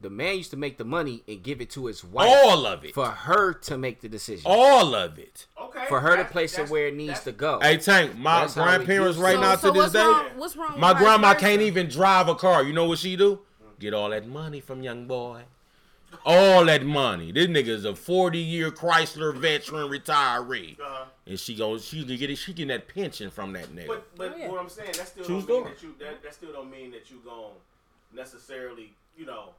the man used to make the money and give it to his wife all of it, for her to make the decision. all of it. okay. for her to place it where it needs to go. Hey Tank, my That's grandparents right to now so to this what's day, Wrong, what's wrong? my vice grandma versa? can't even drive a car. You know what she do? Get all that money from young boy. All that money. This nigga's a 40 year Chrysler veteran retiree. Uh-huh. And she goes, she can get it, she getting that pension from that nigga. But but Oh, yeah. what I'm saying that still True don't mean story. that you that, that still don't mean that you gon' necessarily you know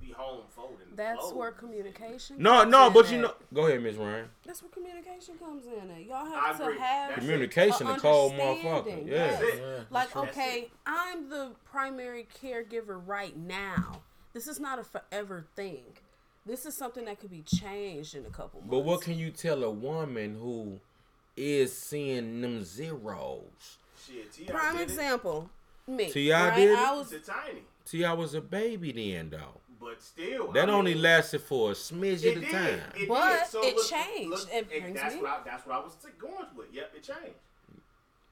be home folding. That's clothes. where communication. no, comes no, in but you know, go ahead, Miss Ryan. That's where communication comes in. At. Y'all I have to agree. have That's. Communication, a a cold understanding, motherfucker. Yeah. yes. Yeah. Like, That's okay, I'm the primary caregiver right now. This is not a forever thing. This is something that could be changed in a couple months. But what can you tell a woman who is seeing them zeros? Shit, T.I. Prime did it. example, me. T.I. right? did it? I was It's a tiny, See, I was a baby then, though. But still. That I only mean, lasted for a smidge It at a time. It But did. So it look, changed. Look, It brings that's me- what I, that's what I was going with. Yep, it changed.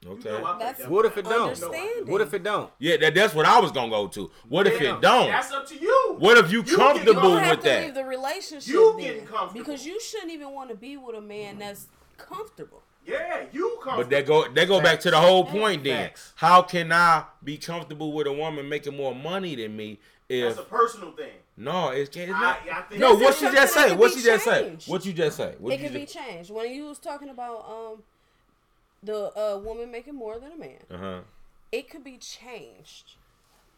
You Okay. know I That's- think What if it don't? What if it don't? Yeah, that, that's what I was gonna go to. What if it don't? That's up to you. What if you You comfortable get- you with to that? leave the relationship You getting comfortable. because you shouldn't even want to be with a man that's comfortable. Yeah, you comfortable. But they go that go back to the whole point then. How can I be comfortable with a woman making more money than me if That's a personal thing. no, it's, it's not. I think No, what she just say? What she just say? What you just say? What it can be just, changed. When you was talking about um the uh, woman making more than a man, uh-huh. it could be changed.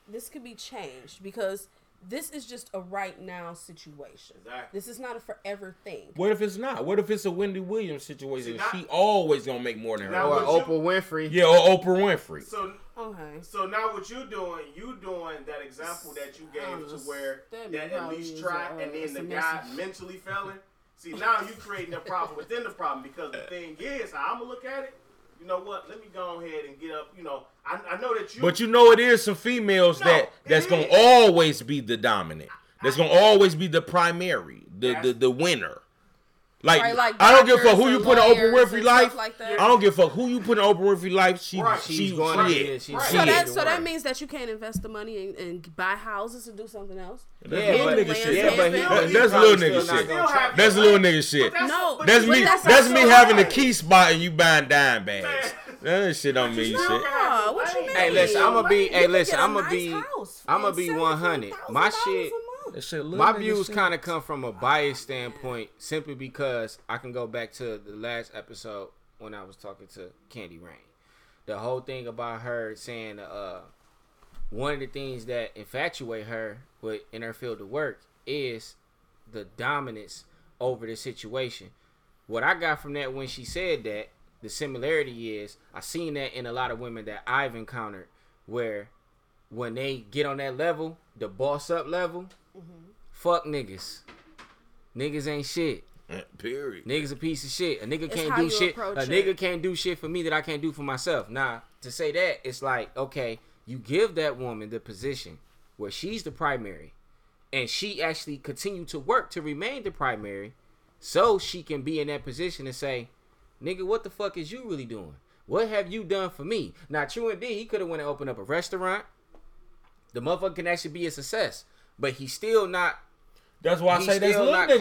This could be changed because this is just a right now situation. Exactly. This is not a forever thing. What if it's not? What if it's a Wendy Williams situation? Not- she always gonna make more than her. Or what you- Oprah Winfrey. yeah, or Oprah Winfrey. So Okay. So now what you doing? You doing that example that you gave to where That that at least try, a, uh, and then the submissive. guy mentally failing. See now you creating a problem within the problem because the thing is, how I'm gonna look at it. You know what? Let me go ahead and get up. You know, I, I know that you. But you know, it is some females No, that that's gonna is. always be the dominant. That's gonna always be the primary, the the, the winner. Like, Right, like I don't give a fuck who you put in Oprah lawyers Winfrey and life. like that. I don't give a fuck who you put in Oprah Winfrey life. She Right. she, She's going to it. she's Right. So that so that means that you can't invest the money and, and buy houses and do something else. That's Yeah, little but- nigga yeah, shit. but he- That- he that's probably little nigga shit. That's little nigga shit. No, That's me. that's That's me having the key spot and you buying dime bags. <laughs> That shit don't mean shit. Nah, what you mean? Hey, listen, I'ma be- hey, listen, get a I'ma be- I'ma be sell it for 100. My shit- a month. That shit little My views kind of come from a biased standpoint, simply because I can go back to the last episode when I was talking to Candy Rain. The whole thing about her saying, uh, one of the things that infatuate her with in her field of work is the dominance over the situation. What I got from that when she said that, the similarity is I seen that in a lot of women that I've encountered, where when they get on that level, the boss up level, fuck niggas. Niggas ain't shit. Eh, period. Niggas a piece of shit. A nigga It's can't do shit. approach A it. nigga can't do shit for me that I can't do for myself. Now, to say that, it's like, okay, you give that woman the position where she's the primary and she actually continue to work to remain the primary so she can be in that position and say, nigga, what the fuck is you really doing? What have you done for me? Now, true indeed, he could have went and opened up a restaurant. The motherfucker can actually be a success, but he's still not That's why I He's say that's little not nigga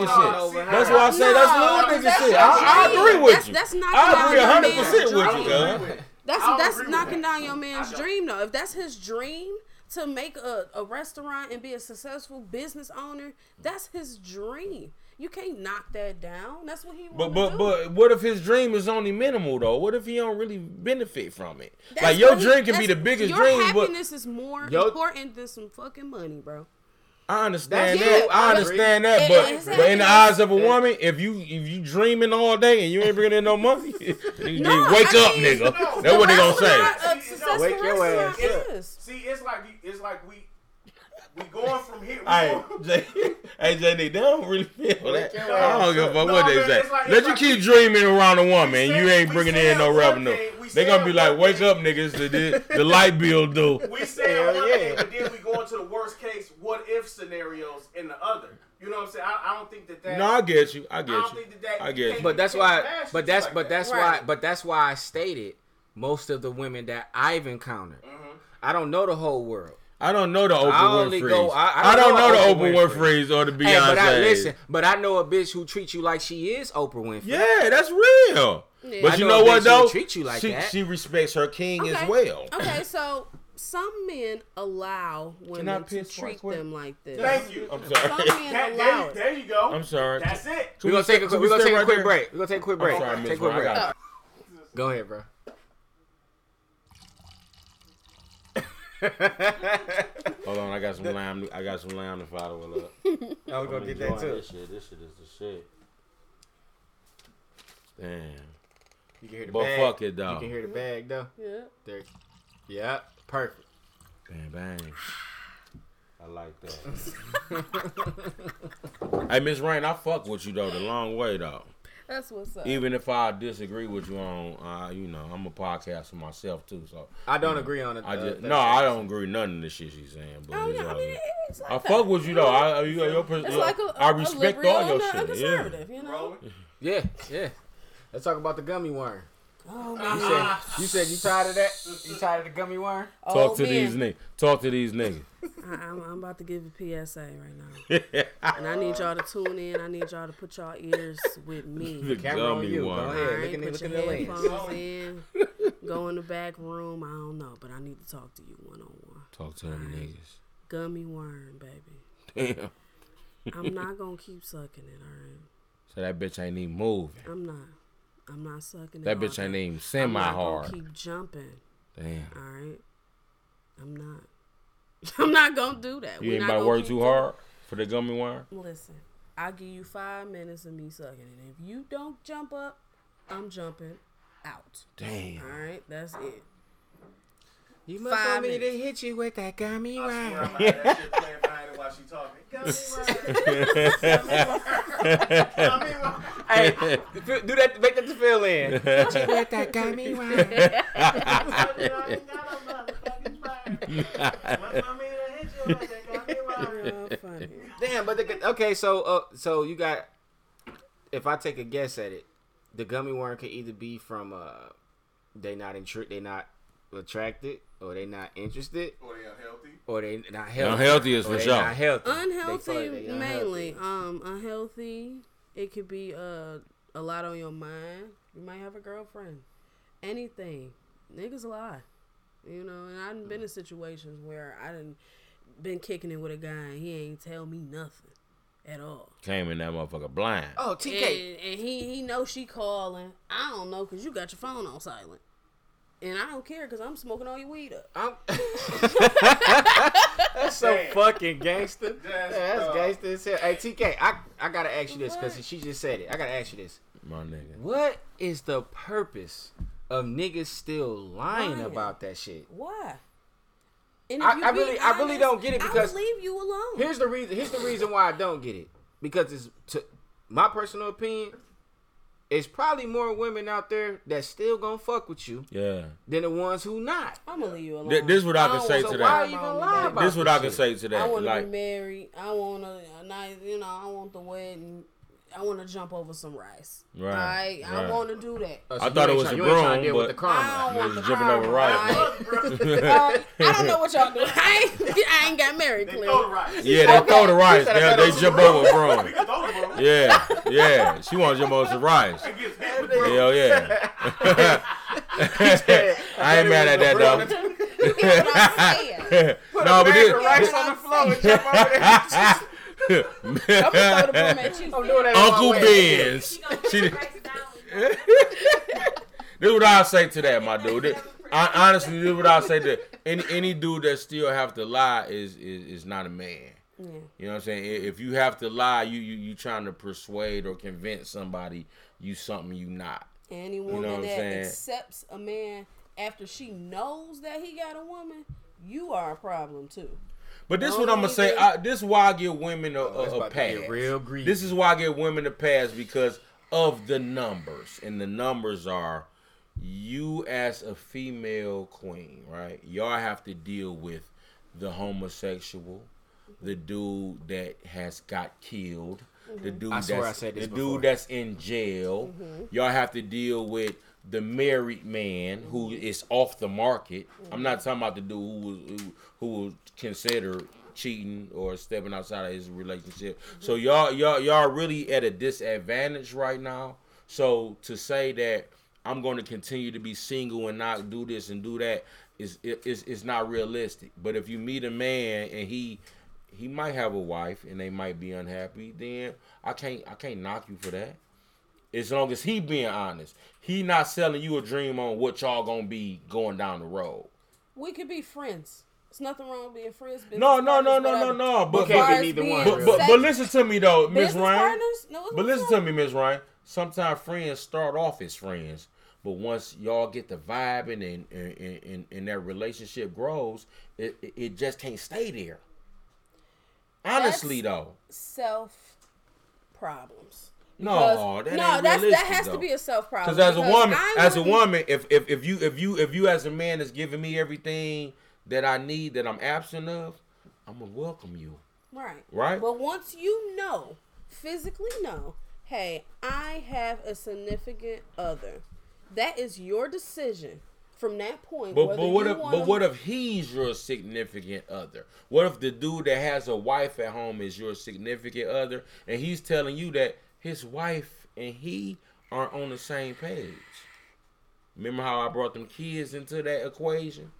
shit. That's why I say that's little nigga that's shit. I, I agree with That's- you. that's knocking I agree your hundred percent with you, I cuz. agree with it. That's that's knocking that. down your man's dream though. If that's his dream to make a, a restaurant and be a successful business owner, that's his dream. You can't knock that down. That's what he But wants but do. but what if his dream is only minimal though? What if he don't really benefit from it? That's like your what he- dream can be the biggest your dream, but happiness is more Yo- important than some fucking money, bro. I understand That's- that. yeah, I I understand that, agree. but It- but in the eyes of a woman, if you if you dreaming all day and you ain't bringing in no money, <laughs> you No, just wake I up, mean, nigga. no, That's what they gonna say. Restaurant, A Wake your ass is. See, it's like it's like we we going from here. We Hey, going, <laughs> hey, JD, they don't really feel that. I don't give a fuck No, what they say. like- Let you like keep we- dreaming around a woman and you ain't bringing in no revenue. They gonna be like, wake up, niggas. The, the, the light bill due. We say Hell one yeah. thing, but then we go into the worst case, what if scenarios in the other. You know what I'm saying? I, I don't think that that. No, I get you. I I get don't you. think that that. I get you. can't- But that's why. bash But shit that's like but that. that's Right. why. But that's why I stated most of the women that I've encountered. Mm-hmm. I don't know the whole world. I don't know the Oprah I only Winfrey's. go- I- I I, don't don't know know the Oprah Oprah Winfrey. Winfrey's or the Beyonce. Hey, but I listen. But I know a bitch who treats you like she is Oprah Winfrey. Yeah, that's real. Yeah. But I you know know a what bitch though? who treat you like she, that. she respects her king as well. Okay, so some men allow women to treat quick? them like this. Thank you. I'm sorry. Some sorry. men <laughs> That- allow there, it. there you go. I'm sorry. That's it. We're gonna take a Can we're gonna stay take a quick break. We're gonna take a quick break. sorry, take a quick break. got Go ahead, bro. <laughs> Hold on, I got some lamb. I got some lamb to follow it up. I was I'm gonna get that too. This shit, this shit is the shit. Damn. You can hear the But bag. fuck it, You can hear the bag though. Yeah. There. Yeah. Perfect. Bang bang. I like that. <laughs> hey, Miss Rain, I fuck with you though the long way though. That's what's up. Even if I disagree with you on, uh, you know, I'm a podcaster myself too, so I don't agree on it. I uh, just no. I don't agree with none of the shit she's saying. But Oh, it's yeah, I all mean, good. it's like I fuck with you though. I, you, your, your, It's like a, I a respect liberal all your and a, a shit. Yeah. conservative, you know. Yeah, yeah. Let's talk about the gummy worm. Oh You man. said you said you tired of that? You tired of the gummy worm? Talk Oh, to man. these niggas. Talk to these niggas. I, I'm, I'm about to give a PSA right now, and I need y'all to tune in. I need y'all to put y'all ears with me. <laughs> The Camera on gummy you. Go ahead. All look right, in the- put your in the lens. headphones in. Go in the back room. I don't know, but I need to talk to you one on one. Talk to them niggas. Gummy worm, baby. Damn. I'm not gonna keep sucking it. All right. So that bitch ain't even moving. I'm not. I'm not sucking. That bitch ain't even semi hard. Keep jumping. Damn. All right. I'm not. <laughs> I'm not gonna do that. You We're ain't about to work too hard for the gummy worm? Listen, I'll give you five minutes of me sucking it. If you don't jump up, I'm jumping out. Damn. All right, that's it. You must Five want me to hit you with that gummy I swear I'm worm. gonna that shit playing behind it while she talking. Gummy worm. <laughs> Hey, do that. Make that to fill in. Hit you with that gummy worm. I told you I ain't got no motherfucking fire. Want me to hit you with that gummy worm? Damn, but the, okay, so uh, so you got. If I take a guess at it, the gummy worm could either be from uh, they not intri- they not attracted, or they not interested, Or they unhealthy. or they not healthy. Unhealthy is for sure. Not healthy. Unhealthy, fuck- they unhealthy. mainly. Um, unhealthy. It could be uh, a lot on your mind. You might have a girlfriend. Anything. Niggas lie. You know, and I've been in situations where I done been kicking it with a guy and he ain't tell me nothing at all. Came in that motherfucker blind. Oh, TK. And, and he he knows she calling. I don't know because you got your phone on silent. And I don't care because I'm smoking all your weed up. I'm <laughs> that's so Damn. fucking gangster. That's Yeah, that's tough. gangster as hell. Hey TK, I I gotta ask you this because she just said it. I gotta ask you this. My nigga. What is the purpose of niggas still lying Lying. about that shit? Why? And I- if you I be really- I really don't get it because- I'll leave you alone. Here's the reason. Here's the reason why I don't get it. Because it's to my personal opinion. It's probably more women out there that still gonna fuck with you Yeah. than the ones who not. I'm gonna leave you alone. Th- this is what I can say want to So that. why nobody even around me, lie about This is what I can say to that. I want to Like, be married. I want a, a nice, you know, I want the wedding. I want to jump over some rice. Right, Right. I right. want to do that. Oh, I thought it was try- a you ain't trying to broom, deal with but- the karma. I don't want Niggas the jumping karma, over rice. right? Uh, <laughs> <laughs> I don't know what y'all do. <laughs> I ain't, I ain't got married, They clearly. throw the rice. yeah, they Okay. throw the rice. said I They, they jump a over We broom. can throw the broom. Yeah, yeah. She want to jump over some rice. It gets hit with the broom. Hell yeah. I ain't mad at that though. You know what I'm saying? no, but this, rice on the floor and jump over there. I'm gonna throw the broom at you. I'm doing that. on Uncle. Ben's. She gonna She- put the rice down. This what I say to that, my dude. I, honestly, this what I say to any any dude that still have to lie is is, is not a man. Yeah. You know what I'm saying? If you have to lie, you you you trying to persuade or convince somebody you something you not. Any woman I'm that saying? accepts a man after she knows that he got a woman, you are a problem too. But this No, what I'm gonna say. I, this is why I give women a, Oh, a, a pass. real greedy. This is why I give women a pass because of the numbers, and the numbers are you as a female queen, right? Y'all have to deal with the homosexual, the dude that has got killed, the mm-hmm. dude I swear I said this the before. dude that's in jail. Mm-hmm. Y'all have to deal with the married man who mm-hmm. is off the market. I'm not mm-hmm. talking about the dude who was who, who was considered cheating or stepping outside of his relationship. Mm-hmm. So y'all y'all y'all really at a disadvantage right now. So to say that I'm going to continue to be single and not do this and do that is is is not realistic. But if you meet a man and he he might have a wife and they might be unhappy, then I can't I can't knock you for that. As long as he being honest, he not selling you a dream on what y'all gonna be going down the road. We could be friends. There's nothing wrong with being friends. business No, no, no, no, no, no. But Can't but, be neither one. but, but, but listen to me though, Miss Ryan. No, But listen to me, Miss Ryan. Sometimes friends start off as friends, but once y'all get the vibing and and, and, and that relationship grows, it, it- it just can't stay there. Honestly, though, self problems. No, that no, that's that has though. to be a self problem. Because as a woman, as a woman, if, if if you if you if you as a man is giving me everything that I need that I'm absent of, I'm gonna welcome you. right, Right? But once you know, physically know, hey, I have a significant other. That is your decision. From that point, But but what if but what if he's your significant other? What if the dude that has a wife at home is your significant other, and he's telling you that his wife and he aren't on the same page? Remember how I brought them kids into that equation?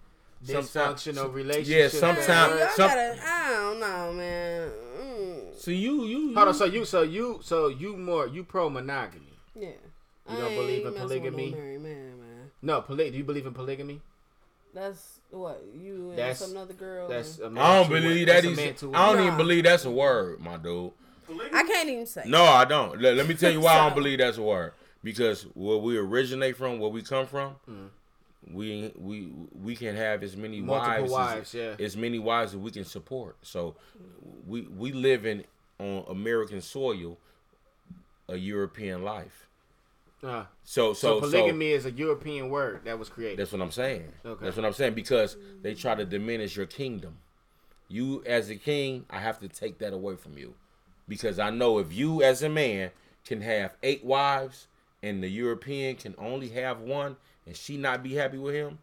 Dysfunctional relationship. Yeah, sometimes. sometime- some- gotta, I don't know, man. Mm, So you you, Hold on. you- So you, so you, so you more you pro monogamy? yeah. You don't believe in messing with no polygamy? married man, man. No, poly. Do you believe in polygamy? That's what you and That's- some other girl. That's a man I don't believe that. That's He's, I don't women. even believe that's a word, my dude. I can't even say. No, I don't. Let, let me tell you why I don't <laughs> believe that's a word. Because where we originate from, where we come from, Mm. we we we can have as many Multiple wives, wives, as, yeah. as many wives as we can support. So we we live in on American soil, a European life. Uh, So so, so polygamy is a European word that was created. that's what I'm saying. Okay. That's what I'm saying because they try to diminish your kingdom. You as a king, I have to take that away from you. Because I know if you as a man can have eight wives and the European can only have one and she not be happy with him,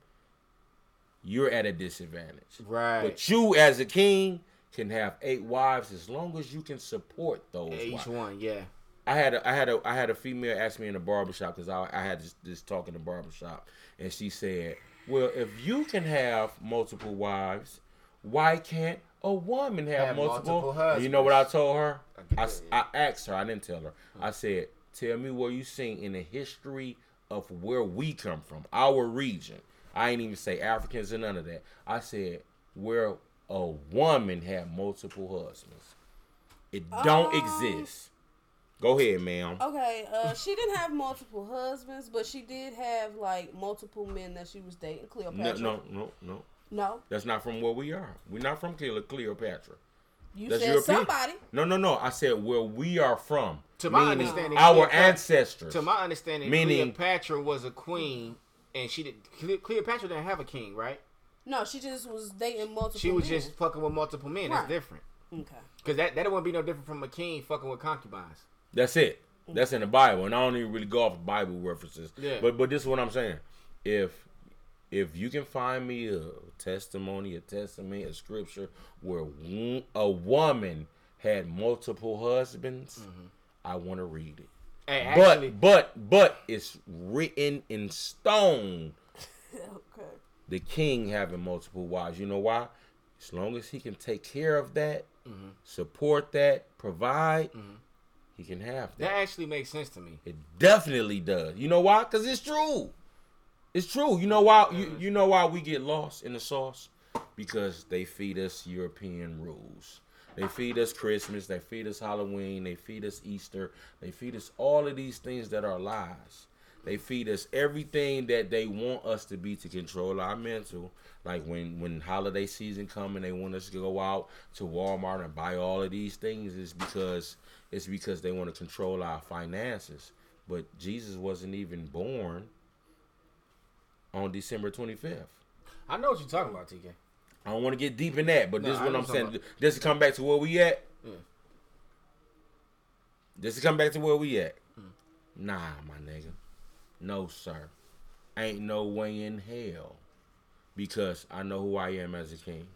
you're at a disadvantage. Right. But you as a king can have eight wives as long as you can support those Each wives. one, yeah. I had a, I had a I had a female ask me in the barbershop because I, I had this, this talk in the barbershop and she said, "Well, if you can have multiple wives, why can't a woman have, Have multiple?" multiple And you know what I told her? get I, that, s- yeah. I asked her. I didn't tell her. I said, "Tell me where you seen in the history of where we come from, our region." I ain't even say Africans and none of that. I said where a woman had multiple husbands. It don't Um, exist. Go ahead, ma'am. Okay, uh, she didn't have multiple husbands, but she did have like multiple men that she was dating. Cleopatra. no, no, no. No? That's not from where we are. We're not from Cle- Cleopatra. You That's said European. somebody. No, no, no. I said where we are from. To my understanding, our Cleopatra- ancestors. To my understanding, Meaning- Cleopatra was a queen, and she did. Cleopatra didn't have a king, right? No, she just was dating multiple. She was men. just fucking with multiple men. That's different. okay. Cause that that wouldn't be no different from a king fucking with concubines. That's it. That's in the Bible, and I don't even really go off Bible references. Yeah. But but this is what I'm saying. If if you can find me a testimony, a testament, a scripture where wo- a woman had multiple husbands, I want to read it. Hey, actually, but but but it's written in stone <laughs> okay. the king having multiple wives. You know why? as long as he can take care of that, Mhm. support that, provide, Mhm. he can have That that. actually makes sense to me. It definitely does. You know why? Cause it's true. It's true. You know why? You, you know why we get lost in the sauce? Because they feed us European rules. They feed us Christmas. They feed us Halloween. They feed us Easter. They feed us all of these things that are lies. They feed us everything that they want us to be to control our mental. Like when when holiday season come and they want us to go out to Walmart and buy all of these things, is because it's because they want to control our finances. But Jesus wasn't even born on December 25th. I know what you're talking about, TK. I don't want to get deep in that, but No, this is what I'm saying. talking Just to come back to where we at. Yeah. Just to come back to where we at. Hmm. Nah, my nigga. No, sir. Ain't no way in hell. Because I know who I am as a king.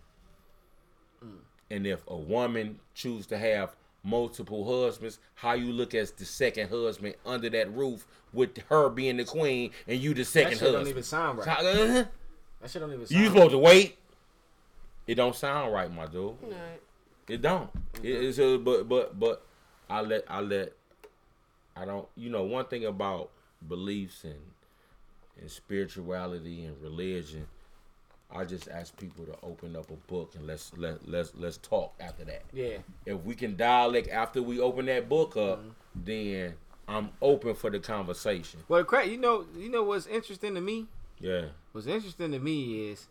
Hmm. And if a woman choose to have multiple husbands, how you look as the second husband under that roof with her being the queen and you the second That second shit husband. don't even sound right. Uh-huh. That shit don't even sound You supposed to wait. It don't sound right, my dude. Right. It don't. It, it's a, but but but I let I let I don't. You know one thing about beliefs and and spirituality and religion. I just ask people to open up a book and let's let let's let's talk after that. Yeah. If we can dialect after we open that book up, Mm-hmm. then I'm open for the conversation. Well, crack, you know, you know what's interesting to me? Yeah. What's interesting to me is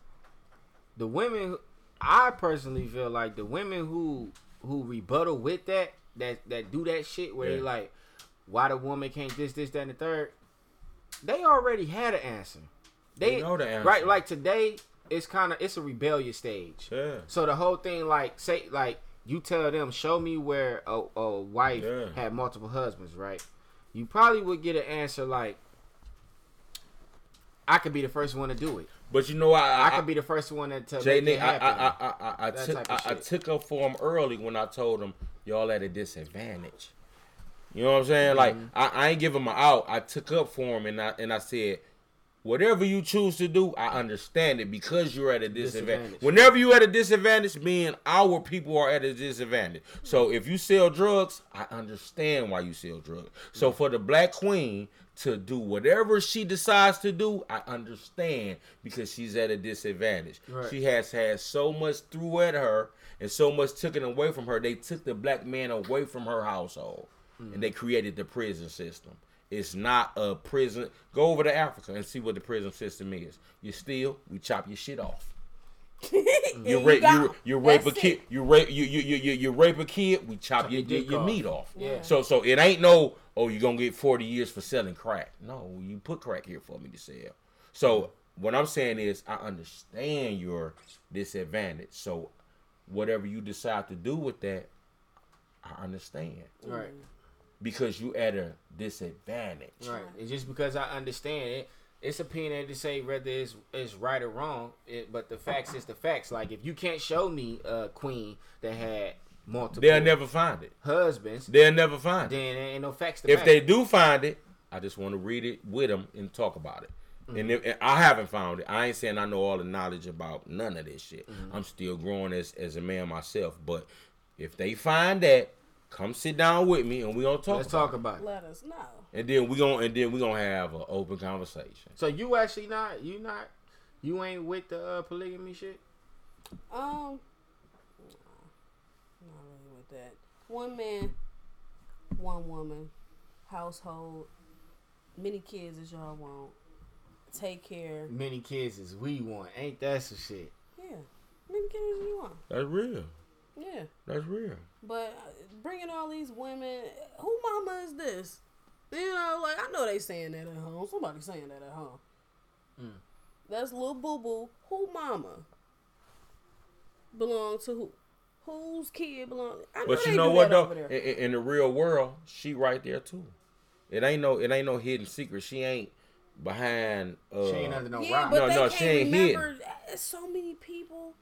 the women. I personally feel like the women who who rebuttal with that, that that do that shit where they Yeah. like, why the woman can't this, this, that, and the third. They already had an answer. They, They know the answer. right. Like today, it's kind of it's a rebellious stage. Yeah. So the whole thing, like, say, like, you tell them, show me where a, a wife Yeah. had multiple husbands, right? You probably would get an answer like, I could be the first one to do it. But you know I I, I, could be the first one to, tell Jay Nick, I. I, I, I, I took I, I took up for him early when I told him y'all at a disadvantage. You know what I'm saying? Like Mm-hmm. I, I ain't give him an out. I took up for him and I and I said, whatever you choose to do, I understand it because you're at a disadvantage. Disadvantage. Whenever you are at a disadvantage, mean our people are at a disadvantage. So if you sell drugs, I understand why you sell drugs. So for the black queen to do whatever she decides to do, I understand because she's at a disadvantage. Right. She has had so much threw at her and so much taken away from her. They took the black man away from her household and they created the prison system. It's not a prison. Go over to Africa and see what the prison system is. You steal, we chop your shit off. <laughs> You rape, you, you rape a kid. it. You rape, you, you, you, you, you rape a kid. We chop, Chop your, your your, off. meat off. Yeah. So, so it ain't no. Oh, you're gonna get forty years for selling crack? No, you put crack here for me to sell. So what I'm saying is, I understand your disadvantage. So whatever you decide to do with that, I understand right, because you at a disadvantage. right. It's just because I understand it. It's opinion to say whether it's, it's right or wrong, it, but the facts is the facts. Like if you can't show me a queen that had multiple They'll never find it. husbands, They'll never find it. then ain't no facts to if they do find it, I just want to read it with them and talk about it. And, mm-hmm. if, and I haven't found it. I ain't saying I know all the knowledge about none of this shit. Mm-hmm. I'm still growing as as a man myself. But if they find that, come sit down with me and we gonna talk. Let's about talk about it. Let us know. And then we gonna and then we gonna have an open conversation. So you actually not you not you ain't with the uh, polygamy shit? Um, nah, not really with that. One man, one woman, household, many kids as y'all want. Take care. Many kids as we want. Ain't that some shit? Yeah, many kids as you want. That's real. Yeah, That's real. but uh, bringing all these women, who mama is this? You know, like I know they saying that at home. Somebody saying that at home. Mm. That's little boo boo. Who mama belong to who? Whose kid belong? I know But you know what though? In, in- in the real world, she right there too. It ain't no it ain't no hidden secret. She ain't behind. Uh, she ain't under no yeah, rock. No, no, she ain't remember. It's so many people.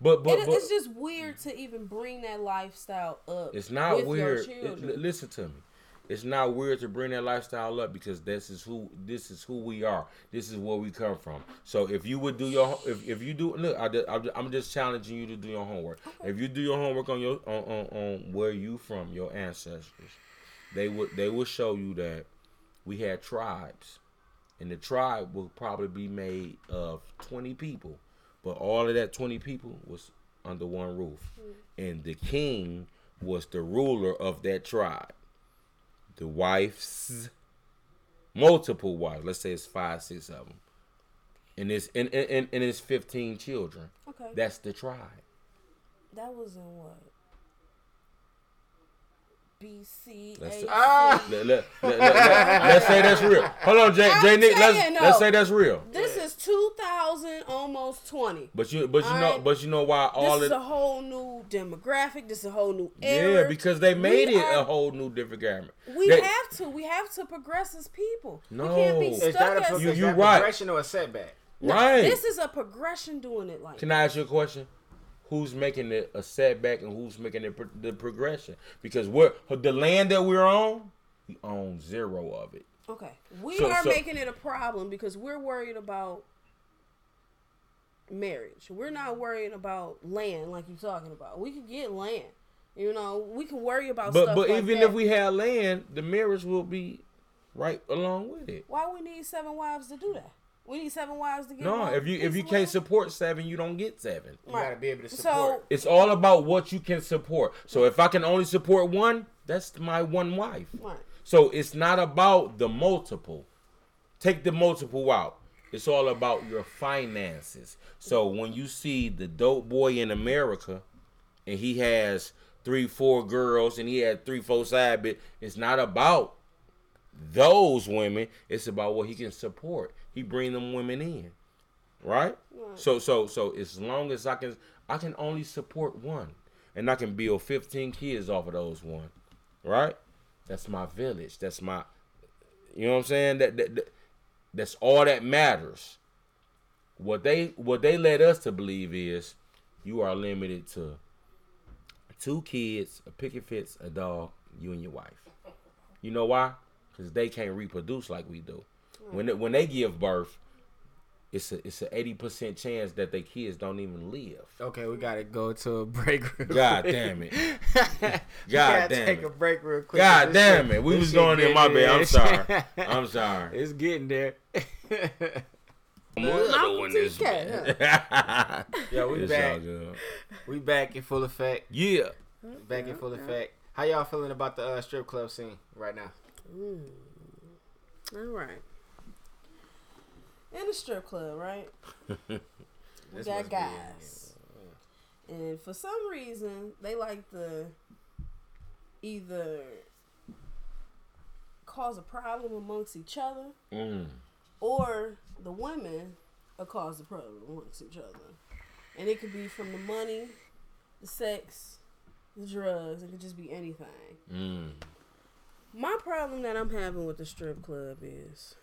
But but, It- but it's just weird to even bring that lifestyle up. It's not weird. It- listen to me. it's not weird to bring that lifestyle up because this is who this is who we are. This is where we come from. So if you would do your if, if you do look, I, I'm just challenging you to do your homework. If you do your homework on your on, on, on where you from, your ancestors, they would they will show you that we had tribes, and the tribe will probably be made of 20 people, but all of that 20 people was under one roof, mm. and the king was the ruler of that tribe. The wives, multiple wives. Let's say it's five, six of them, and it's and and, and it's 15 children. Okay. That's the tribe. that was in what? BC. Let's- Ah! Let, let, let, us <laughs> say that's real. Hold on, Jay, Jay Nick. Let's, no. let's say that's real. This is 2000, almost 20. But you, but you know, Alright. but you know why all This is of a whole new demographic. This is a whole new yeah, because they made We it are- a whole new different gamut. We They- have to. We have to progress as people. We No. can't be Is Is stuck that a as You- is you that right. progression or a setback? right. This is a progression doing it like Can I ask you a question? Who's making it a setback and who's making it pro- the progression? Because we're the land that we're on, we own zero of it. Okay. We So- are so- making it a problem because we're worried about marriage. We're not worried about land like you're talking about. We can get land. You know, we can worry about But stuff but like even that. if we had land, the marriage will be right along with it. Why we need seven wives to do that? We need seven wives to get No, one if you if you can't support seven, you don't get seven. You Right. gotta be able to support. So- support. It's all about what you can support. So if I can only support one, that's my one wife. Right. So it's not about the multiple. Take the multiple out. It's all about your finances. So when you see the dope boy in America and he has three, four girls and he had three, four side bit, it's not about those women. It's about what he can support. He bring them women in. Right? So so so as long as I can I can only support one. And I can build 15 kids off of those one. Right? That's my village. That's my you know what I'm saying? That, that, that that's all that matters. What they what they led us to believe is you are limited to two kids, a picket fence, a dog, you and your wife. You know why? Because they can't reproduce like we do. When they, when they give birth, it's a it's a eighty percent chance that their kids don't even live. Okay, we gotta go to a break. Real God quick. damn it. <laughs> God gotta damn take it. a break real quick. God This damn shit- it. We was going in my bed. I'm sorry. <laughs> I'm sorry. It's getting there. I'm little in this TK, bed. We It's all back. good. We back in full effect. Yeah. Back in full effect. How y'all feeling about the uh, strip club scene right now? All right. In the strip club, right? <laughs> we got be- guys. And for some reason, they like to either cause a problem amongst each other Mm. or the women will cause the problem amongst each other. And it could be from the money, the sex, the drugs. It could just be anything. Mm. My problem that I'm having with the strip club is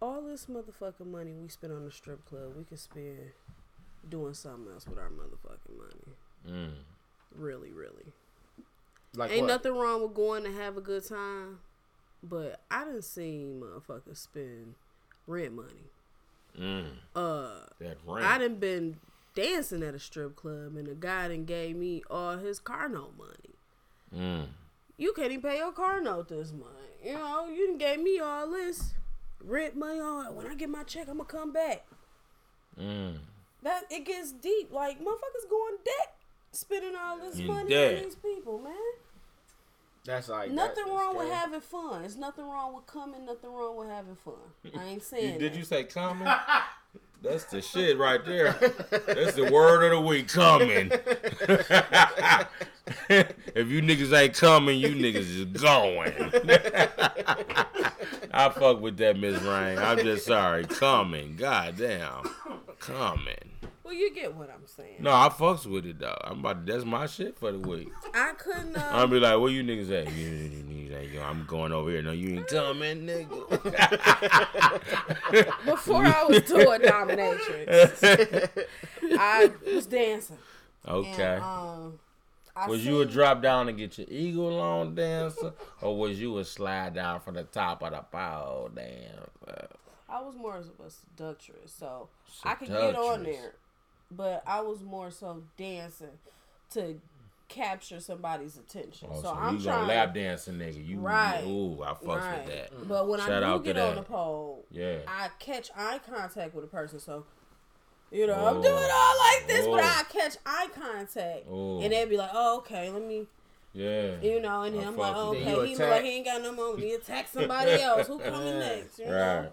all this motherfucking money we spend on the strip club, we could spend doing something else with our motherfucking money. Mm. Really, really. Like Ain't what? nothing wrong with going to have a good time, but I didn't see motherfuckers spend rent money. Mm. Uh, That ring. I done been dancing at a strip club and the guy done gave me all his car note money. Mm. You can't even pay your car note this month. You know, you done gave me all this rent money. On when I get my check, I'm gonna come back. Mm. That it gets deep. Like motherfuckers going debt, spending all this In money debt. on these people, man. That's like Nothing that, wrong with having fun. There's nothing wrong with coming. Nothing wrong with having fun. I ain't <laughs> saying. Did that. you say coming? <laughs> That's the shit right there. That's the word of the week, coming. <laughs> if you niggas ain't coming, you niggas is going. <laughs> I fuck with that, Miss Rain. I'm just sorry. Coming. God damn. Coming. Well, you get what I'm saying. No, I fucks with it though. I'm about to, that's my shit for the week. I couldn't. Uh, <laughs> I'll be like, where you niggas at? You, you, you, like, yo, I'm going over here. No, you ain't coming, nigga. <laughs> before I was doing <laughs> dominatrix, I was dancing. okay. And, um, I Was you a drop down and get your eagle on dancer, or was you a slide down from the top of the pole dancer? I was more of a seductress, so I could get on there, but I was more so dancing to capture somebody's attention. Oh, so, so, I'm you trying gonna lap dancing, nigga? You Right. Ooh, I fucks right. with that. But when Shout I do out get on that. the pole, Yeah. I catch eye contact with a person. So, you know, I'm Oh. doing all like this, but Oh. I catch eye contact, Oh. and they'd be like, "Oh, okay, let me." Yeah. You know, and I then I'm like, with okay, he like he ain't got no more. Let me attack somebody else. Who coming <laughs> next? You know?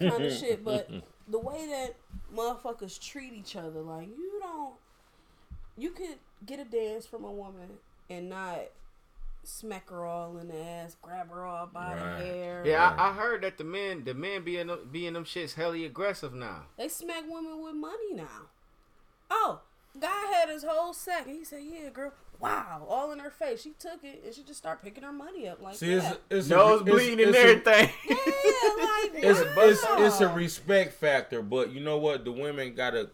Right. kind of shit. But the way that motherfuckers treat each other, like you don't, you could get a dance from a woman and not smack her all in the ass, grab her all by Right. the hair. Yeah, I, I heard that the men, the men being them, being them shits hella aggressive now. They smack women with money now. Oh, guy had his whole sack he said, "Yeah, girl." Wow, all in her face. She took it and she just started picking her money up like See, it's, that. it's Nose a, it's- bleeding and it's a- everything. <laughs> yeah, like it's, it's, it's a respect factor, but you know what? The women gotta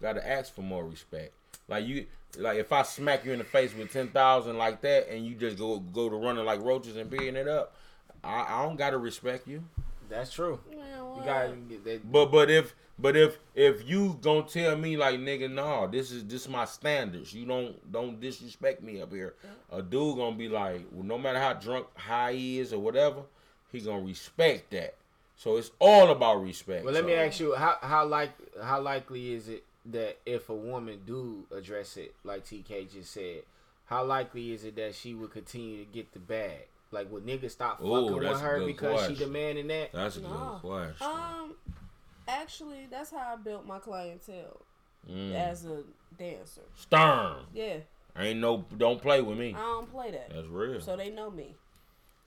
gotta ask for more respect. Like you, like if I smack you in the face with ten thousand like that, and you just go go to running like roaches and beating it up, I, I don't gotta respect you. That's true. Man, You gotta get that. But but if but if if you gonna tell me like nigga, no, this is this my standards. You don't don't disrespect me up here. A dude gonna be like, well, no matter how drunk high he is or whatever, he gonna respect that. So it's all about respect. Well, let So- me ask you how how like how likely is it that if a woman do address it like TK just said, how likely is it that she would continue to get the bag? Like would niggas stop Ooh, fucking with her good because she demanding that? That's a No. good question. Um, actually, that's how I built my clientele Mm. as a dancer. Stern. Yeah, Ain't no don't play with me. I don't play that, That's real. so they know me.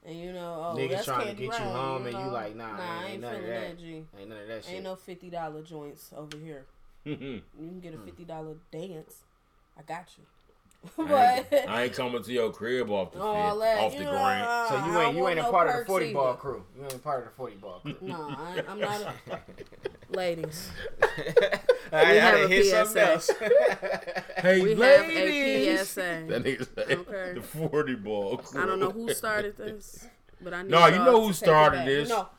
And you know, oh, Niggas that's trying to Candy get you Rain, home and you like, nah, nah, ain't ain't none of that. that. G. Ain't none of that shit. Ain't no fifty dollar joints over here. <laughs> You can get a fifty dollar dance. I got you. I ain't, I ain't coming to your crib off the all fit, that, off you the know, grant. uh, so you ain't you want ain't a no part of the perks forty ball either. crew. You ain't a part of the forty ball crew. No, I, I'm not. A, <laughs> ladies, <laughs> I, I <laughs> have a hit PSA. else. Hey, we ladies. have a PSA. That nigga Okay. the forty ball. I don't know who started this, but I need No, you know who started this. No,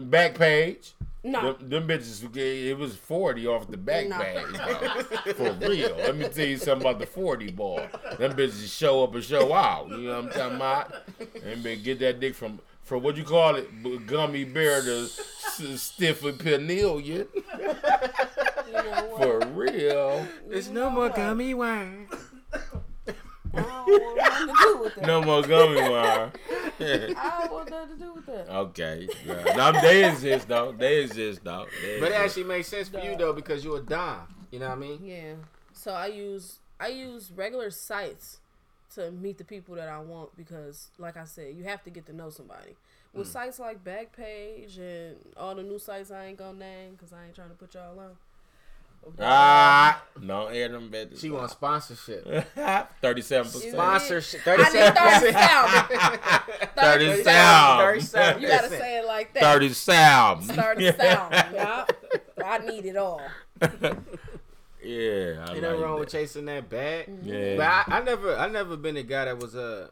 Back page. no. Them, them bitches, it was 40 off the back No. page. <laughs> For real. Let me tell you something about the 40 ball. Them bitches show up and show out. You know what I'm talking about? And be- get that dick from, from what you call it, gummy bear to s- stiffly pineal, you. You know? For real. There's no more gummy wine. No more gummy <laughs> wire. I don't want nothing to do with that. okay. Yeah. Now, they exist, though. They exist, though. They But it actually makes sense for you though because you're a dom. You know what I mean? Yeah. So I use I use regular sites to meet the people that I want because, like I said, you have to get to know somebody. With mm. sites like Backpage and all the new sites I ain't gonna name because I ain't trying to put y'all on. Ah, no, air them bitches. She wants sponsorship. <laughs> Thirty-seven percent. Sponsorship. I need thirty Thirty sound. sound. Thirty-seven. You gotta say it like that. Thirty sound. Thirty sound. <laughs> Yeah. I need it all. <laughs> Yeah, I Ain't like nothing wrong that. with chasing that bag. Yeah, But I, I never, I never been a guy that was Uh,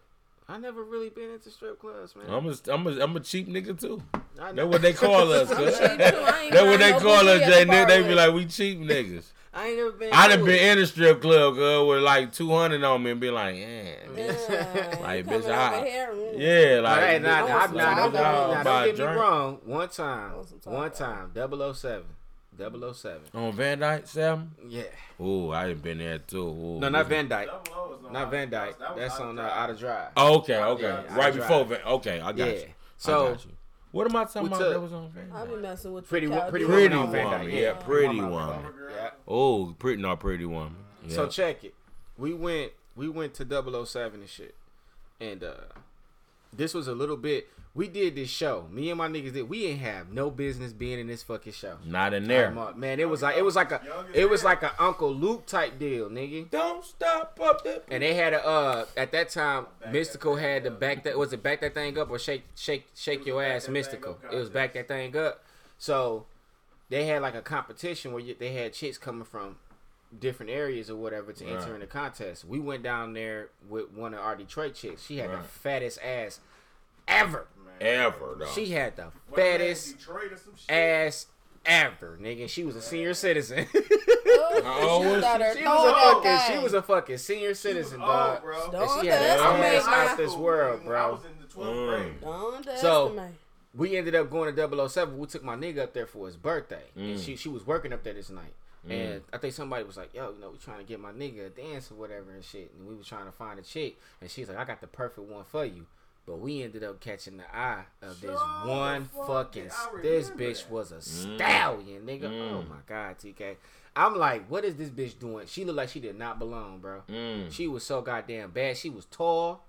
I never really been into strip clubs, man. I'm a, I'm a, I'm a cheap nigga too. I That's what they call us. <laughs> I'm cuz. cheap too. I ain't That's what buying they call us, Jay. the They, they be like, we cheap niggas. <laughs> I ain't never been. I done to been in a strip club, girl, with like 200 on me and be like, yeah, Yeah, <laughs> Like, bitch, I- over here, yeah, Nah, like, hey, nah, I nah, want nah, some nah, don't Taco get me, Bell. nah, Buy don't a get me drink. wrong. One time, want some Taco one Bell. time, 007. 007. on Van Dyke, Sam. Yeah. Ooh, I done been there too. Ooh, No, not Van Dyke. No Not Van Dyke. That That's Out on uh, Outer Drive. Oh, okay, okay, Yeah, right before drive. Van. Okay, I got Yeah. you. I So got you. What am I talking we about? That was on Van I Dyke. be messing with Pretty the wo- pretty dude. Pretty Woman on Van woman, Dyke, yeah, yeah. pretty Woman. woman. yeah. Oh, pretty, not pretty woman. Yeah. So check it. We went we went to 007 and shit. And uh this was a little bit we did this show. Me and my niggas did we ain't have no business being in this fucking show. not in there. I'm, Man, it was like it was like a it was like a Uncle Luke type deal, nigga. Don't stop up there. And they had a uh at that time Mystikal had to back that was it back that thing up or shake shake shake your ass Mystikal. It was back that thing up. So they had like a competition where you, they had chicks coming from different areas or whatever to enter in the contest. We went down there with one of our Detroit chicks. She had Right. the fattest ass ever. Man. Ever though. She had the What, fattest Detroit or some shit? ass ever, nigga. She was a senior citizen. <laughs> <laughs> How old was she was a fucking. She thing. was a fucking senior She was citizen, old, dog. bro. And Don't she had underestimate, an man. ass out this world, I bro. was in the 12th Mm. grade. Don't So- we ended up going to 007. We took my nigga up there for his birthday, and Mm. she she was working up there this night. And I think somebody was like, "Yo, you know, we trying to get my nigga a dance or whatever and shit." And we were trying to find a chick, and she's like, "I got the perfect one for you." But we ended up catching the eye of this Sure one fucking. did. This bitch that. was a stallion, nigga. Oh Mm. my god, TK. I'm like, what is this bitch doing? She looked like she did not belong, bro. Mm. She was so goddamn bad. She was tall.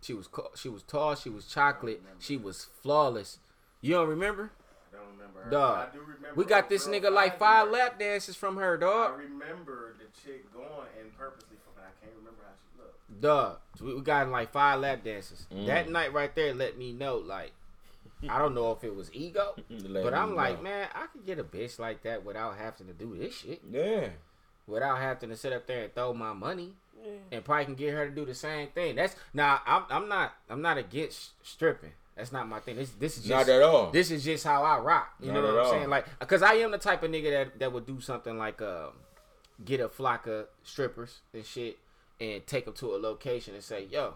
She was she was tall. She was chocolate. She was flawless. You don't remember? I don't remember her. Dog. I do remember We got her, this bro. nigga like five lap dances from her, dog. I remember the chick going and purposely fucking. I can't remember how she looked. Dog. We we got in like five lap dances. Mm. That night right there let me know, like, I don't know if it was ego, <laughs> but I'm like, know. man, I could get a bitch like that without having to do this shit, Yeah. without having to sit up there and throw my money. Yeah. and probably can get her to do the same thing. That's now I'm I'm not I'm not against stripping. That's not my thing. This this is just Not at all. this is just how I rock. You Not know what I'm all. saying? Like, cause I am the type of nigga that that would do something like um get a flock of strippers and shit and take them to a location and say, yo.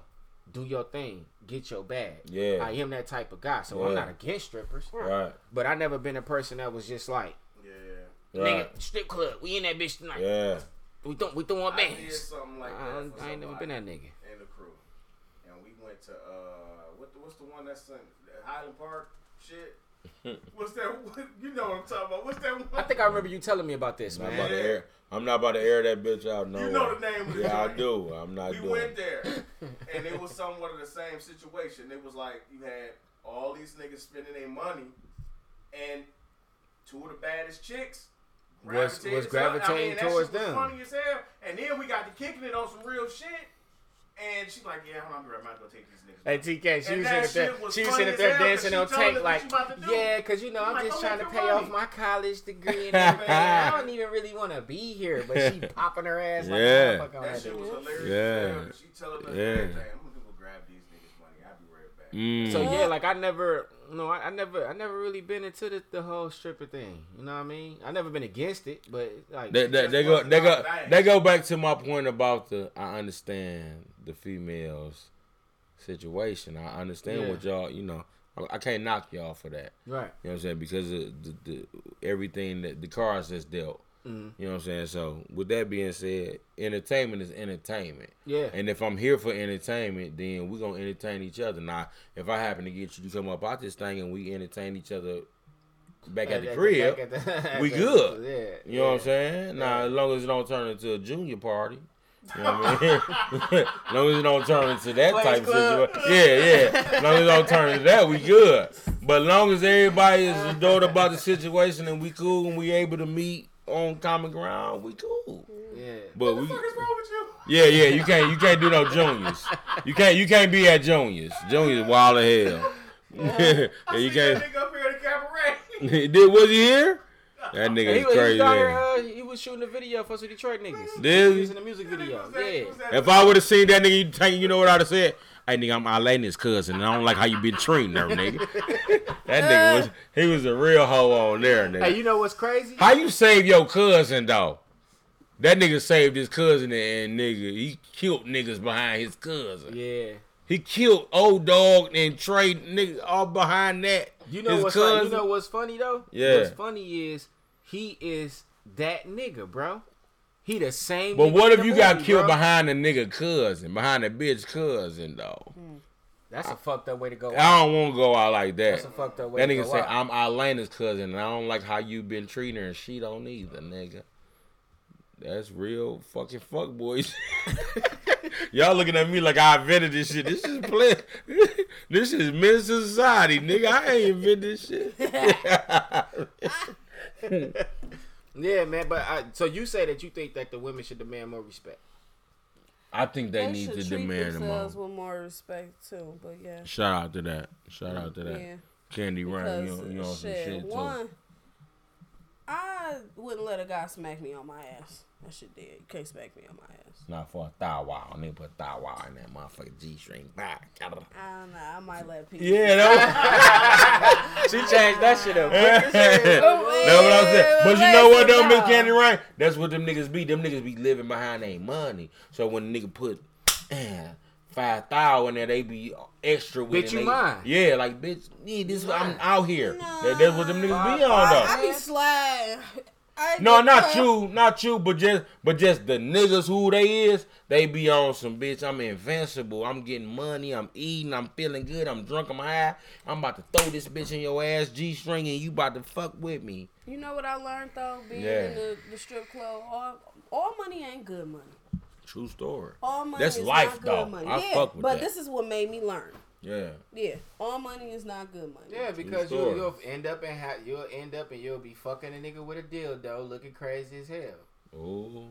Do your thing, get your bag. Yeah. I am that type of guy, so I'm not against strippers. Right. But I never been a person that was just like, Yeah. Right. nigga, strip club, we in that bitch tonight. Yeah. We don't, we throwing I did bands. something like that. I, for I ain't never been somebody that nigga. in the crew, and we went to uh, what the, what's the one that's in Highland Park? Shit. <laughs> What's that? What, <laughs> you know what I'm talking about? What's that one? I think I remember you telling me about this, I'm man. about to air. I'm not about to air that bitch out. No. You know the name of the Yeah, I do. I'm not we doing. went there, <laughs> and it was somewhat of the same situation. It was like you had all these niggas spending their money, and two of the baddest chicks Was- gravitated was to- I mean, gravitating towards them. Funny as hell. And then we got to kicking it on some real shit, and she's like, "Yeah, I'm not gonna take these niggas." Hey TK, she And was that sitting there, shit was she was funny sitting as there dancing on told us tape like, she about to do. yeah, cause you know I'm I'm like, just go trying to pay your off my college <laughs> degree and everything. I don't even really want to be here, but she <laughs> popping her ass like Yeah. a motherfucker on That that shit was hilarious. Yeah. Yeah. She telling us Yeah. everything. I'm gonna go grab these niggas' money. I'll be right back. Mm. So yeah, like I never, no, I, I never, I never really been into the, the whole stripper thing. You know what I mean? I never been against it, but like, They, they, they go they go they go back to my point about the I understand the females situation. I understand Yeah. what y'all you know. I, I can't knock y'all for that. right? You know what I'm saying? Because of the, the everything that the cards that's dealt. Mhm. You know what I'm saying? So with that being said, entertainment is entertainment. Yeah. And if I'm here for entertainment, then we're gonna entertain each other. Now, if I happen to get you to come up out this thing and we entertain each other back at the crib, at the- <laughs> we good. Yeah, you know what I'm yeah. saying? Now, as long as it don't turn into a junior party. You know what I mean? <laughs> as long as it don't turn into that Boys type of situation. Yeah, yeah. As long as it don't turn into that, we good. But as long as everybody is <laughs> adored about the situation and we cool and we able to meet on common ground, we cool. Yeah. But we What the fuck is wrong with you? yeah, yeah, you can't you can't do no juniors. You can't you can't be at juniors. Juniors wild as hell. yeah, <laughs> I you see can't. that nigga up here at the cabaret. <laughs> Did was he here? That nigga He, is was, crazy. down here, uh, he was shooting a video for some Detroit niggas. Did he he? was in a music video. Yeah. If I would have seen that nigga, you you know what I'd have said? Hey nigga, I'm Alaina's cousin, and I don't like how you been treating her, nigga. <laughs> that nigga was he was a real hoe on there, nigga. Hey, you know what's crazy? How you save your cousin though? That nigga saved his cousin and nigga, he killed niggas behind his cousin. Yeah. He killed old dog and Trey niggas all behind that. You know His what's funny? You know what's funny though? Yeah. What's funny is he is that nigga, bro. He the same. But what if the you got killed bro. behind a nigga cousin, behind a bitch cousin though? Hmm. That's a fucked up way to go. out. I don't want to go out like that. That's a fucked up way That to nigga go say out. I'm Alaina's cousin, and I don't like how you been treating her, and she don't either, nigga. That's real fucking fuck boys. <laughs> Y'all looking at me like I invented this shit. This is play. <laughs> this is men's society, nigga. I ain't invented this shit. <laughs> Yeah, man. But I, so you say that you think that the women should demand more respect. I think they, They need to treat demand them themselves all. with more respect too. But yeah, Shout out to that. Shout out to that. yeah. Candy Run, you Because know, you know some shit, shit too. one, I wouldn't let a guy smack me on my ass. That shit dead. You can't smack me on my ass. Not for a thigh wow. Nigga put thigh wow in that motherfucking G string. Back. I don't know. I might let people. Yeah, that <laughs> She changed that shit up. <laughs> That's what I'm saying. But you know what though, Miss Candy Rain? That's what them niggas be. Them niggas be living behind their money. So when a nigga put <tsk> eh, five thousand in there, they be extra with Bitch, it. you They- mine. Yeah, like bitch, yeah, this I'm out here. Nah. That, that's what them niggas be on though. I though. be sliding. I No, not that. you, not you, but just but just the niggas who they is, they be on some bitch. I'm invincible. I'm getting money. I'm eating. I'm feeling good. I'm drunk. I'm high. I'm about to throw this bitch in your ass G string, and you about to fuck with me. You know what I learned though, being Yeah. in the, the strip club. All, all money ain't good money. True story. All money That's is life, not good though. money. I yeah, fuck with but that. this is what made me learn. Yeah. Yeah, all money is not good money. Yeah, because you, story. you'll end up and ha- you'll end up and you'll be fucking a nigga with a dildo, looking crazy as hell. Oh,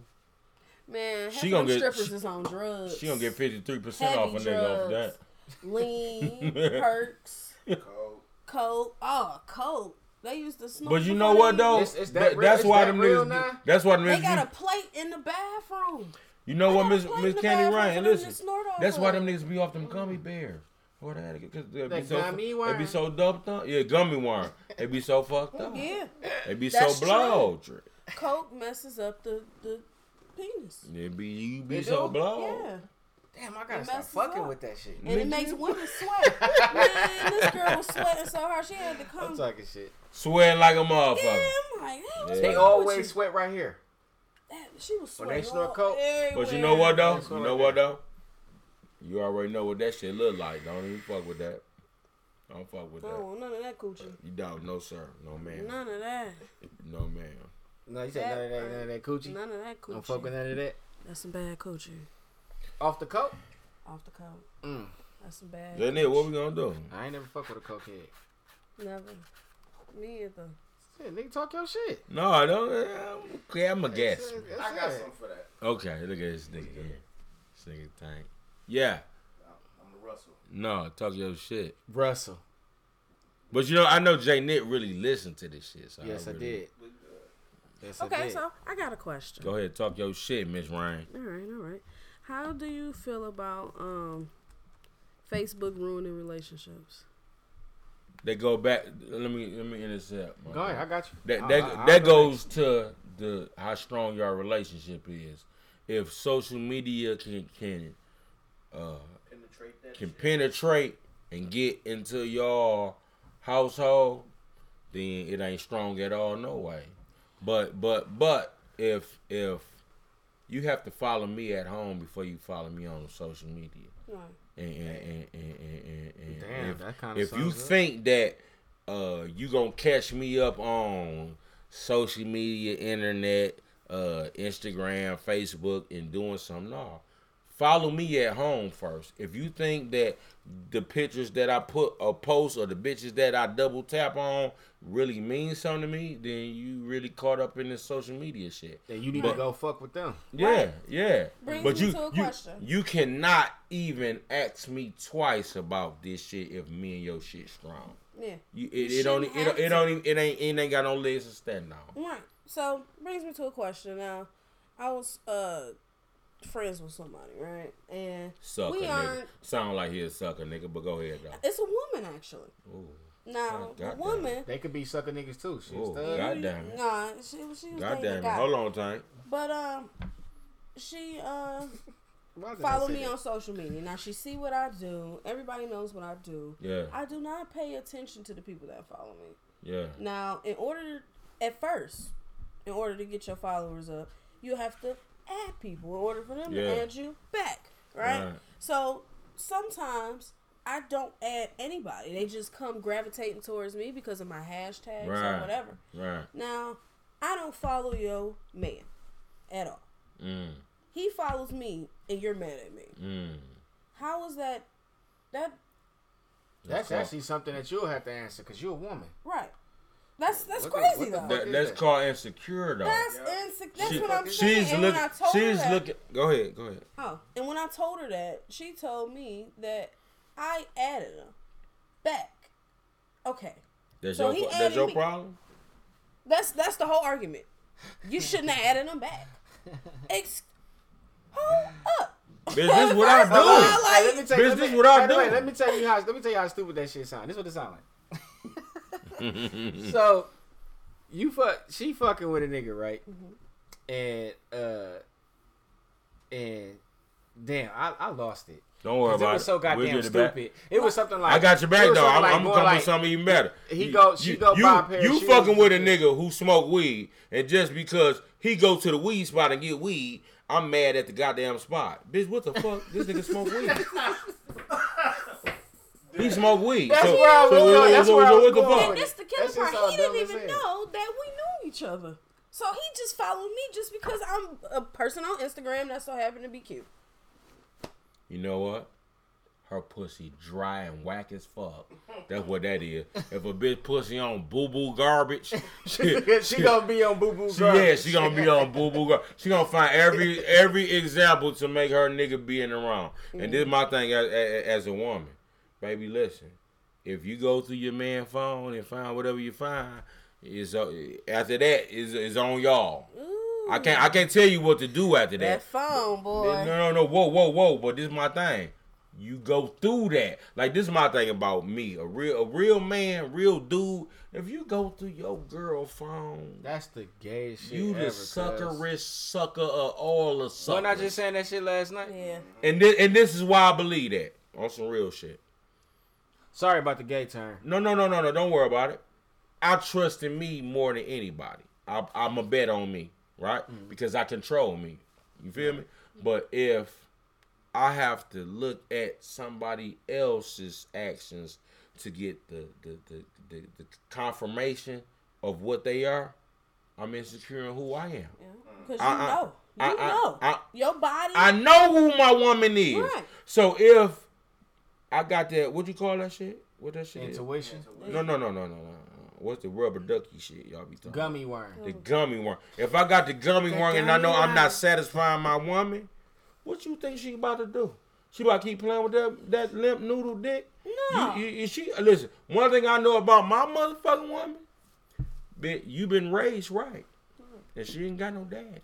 Man, She she gonna gonna get- strippers she- is on drugs. she gonna get fifty three percent off a Heavy nigga off drugs. that. lean, <laughs> perks, Cold. coke. Oh, coke. They used to smoke. But you know before what though? It's- it's that That- real- that's it's why that them real niggas. now? That's why them They got a plate in the bathroom. You know They what, got a Miss Miss Candy Ryan? for Listen, that's why them niggas be off them gummy bears. Or that, because they be That so gummy they be so doped up. Yeah, gummy worm. They be so fucked up. Yeah, They be That's so true. blowed. coke messes up the the penis. They be you be They so do? blowed. Yeah. Damn, I gotta stop fucking up. with that shit. And it Nigga. makes women sweat. <laughs> Man, this girl was sweating so hard she had to come. I'm talking shit. Sweating like a Yeah, motherfucker. I'm like, hey, what's They always sweat right here. That- She was When they snort all coke. But you know what though? That's You know what though? You already know what that shit look like. Don't even fuck with that. Don't fuck with I that. want none of that coochie. You don't, no sir, no ma'am, None of that. no ma'am. No, you said none of that, none of that coochie. None of that coochie. Don't fuck with none of that. That's some bad coochie. Off the coke. Off the coke. Mm. That's some bad. Then it, what we gonna do? I ain't never fuck with a cokehead. Never. Me either. Shit, nigga, talk your shit. No, I don't. uh, Okay, I'm a guess. That's I got it. something for that. Okay, look at this nigga here. This nigga tank. Yeah, I'm the Russell. no, talk your shit. Russell. But you know, I know Jay Nick really listened to this shit. So Yes, I really- did. Yes, I Okay, did. so I got a question. Go ahead, talk your shit, Miss Ryan. All right, all right. How do you feel about um Facebook ruining relationships? They go back. Let me let me intercept. my Go ahead. I got you. That that, I- I'll that go goes to the how strong your relationship is. If social media can can uh Penetrate that can shit. penetrate and get into your household, then it ain't strong at all. No way. But but but if if you have to follow me at home before you follow me on social media. Right. And, and, and, and, Damn, if, that kinda if you up. think that uh, you gonna catch me up on social media, internet, uh, Instagram, Facebook, and doing something, no. Follow me at home first. If you think that the pictures that I put or post or the bitches that I double tap on really mean something to me, then you really caught up in this social media shit. Then you need But- to go fuck with them. Yeah, yeah. Brings but me you, to a you, question. you cannot even ask me twice about this shit if me and your shit strong. Yeah. You, it, You it don't, it, don't- it don't even, it ain't, it ain't got no legs to stand on. Right. So brings me to a question now. I was uh friends with somebody, right? And Sucker we aren't Sound like he a sucker nigga, but go ahead though. it's a woman actually. Ooh, Now God the damn. woman They could be sucking niggas too. Shit, Ooh, stud. God damn it. Nah, she, she was God damn it. Hold on, Tank. But um she uh <laughs> Why did I follow me that? on social media. Now she see what I do. Everybody knows what I do. Yeah, I do not pay attention to the people that follow me. yeah. Now, in order at first, in order to get your followers up, you have to add people in order for them Yeah. to add you back, right? Right. So sometimes I don't add anybody. They just come gravitating towards me because of my hashtags Right. or whatever. Right. Now, I don't follow your man at all. Mm, He follows me and you're mad at me. mm. How is that that That's That's actually something that you'll have to answer because you're a woman. right? That's that's What crazy what the though. fuck That, is called insecure though. That's Yeah. inse- That's She- what I'm saying. she's and when I told her she's looking. Go ahead, go ahead. Oh, and when I told her that, she told me that I added him back. Okay. That's So your he that's added your me. problem. That's that's the whole argument. You shouldn't have added them back. <laughs> Ex- hold up. Bitch, this what I First of do. all, Hey, let me you, let what I by the way, do. Let me tell you how. Let me tell you how stupid that shit sound. This is what it sound like. <laughs> so, you fuck. She fucking with a nigga, right? Mm-hmm. And uh, and damn, I, I lost it. Don't worry about it was so We'll goddamn get it back. stupid. It was something like I got your back though. I'm, like I'm going coming like- with something even better. He You- go- she you, go you, buy a pair of You shoes fucking with a nigga who smoke weed, and just because he go to the weed spot and get weed, I'm mad at the goddamn spot. Bitch, what the fuck? This nigga smoke weed. He smoke weed. That's so, where I was so, going. That's so, where I was what the going. fuck? And this the killer That part. He didn't even hell. know that we knew each other. So he just followed me just because I'm a person on Instagram that so happened to be cute. You know what? Her pussy dry and whack as fuck. That's what that is. If a bitch pussy on boo boo garbage, she, <laughs> she gonna be on boo boo. She, yeah, she gonna be on boo boo. Girl. She gonna find every every example to make her nigga be in the wrong. And this is my thing as, as, as a woman, baby. Listen, if you go through your man phone and find whatever you find, is uh, after that is is on y'all. I can't I can't tell you what to do after That that. phone, boy. No, no, no. Whoa, whoa, whoa. But this is my thing. You go through that. Like this is my thing about me. A real, a real man, real dude. If you go through your girl phone, That's the gayest shit. you the cuz. suckerish sucker of all the suckers. Wasn't I just saying that shit last night? Yeah. and this, and this is why I believe that on some real shit. Sorry about the gay turn. No, no, no, no, no. Don't worry about it. I trust in me more than anybody. I, I'm a bet on me, right? Mm-hmm. Because I control me. You feel me? But if I have to look at somebody else's actions to get the the, the, the, the confirmation of what they are, I'm insecure in who I am. Because you I- I- know. You I- I- know. I- Your body. I know who my woman is. Right. So if I got that, what you call that shit? What that shit? is? Intuition. No, no, no, no, no, no. no. What's the rubber ducky shit y'all be talking? Gummy worm. The gummy worm. If I got the gummy The worm and I know gummy I'm not satisfying my woman, what you think she about to do? She about to keep playing with that that limp noodle dick? No. You, you, you- she listen. One thing I know about my motherfucking woman, bitch, you been raised right, and she ain't got no daddy.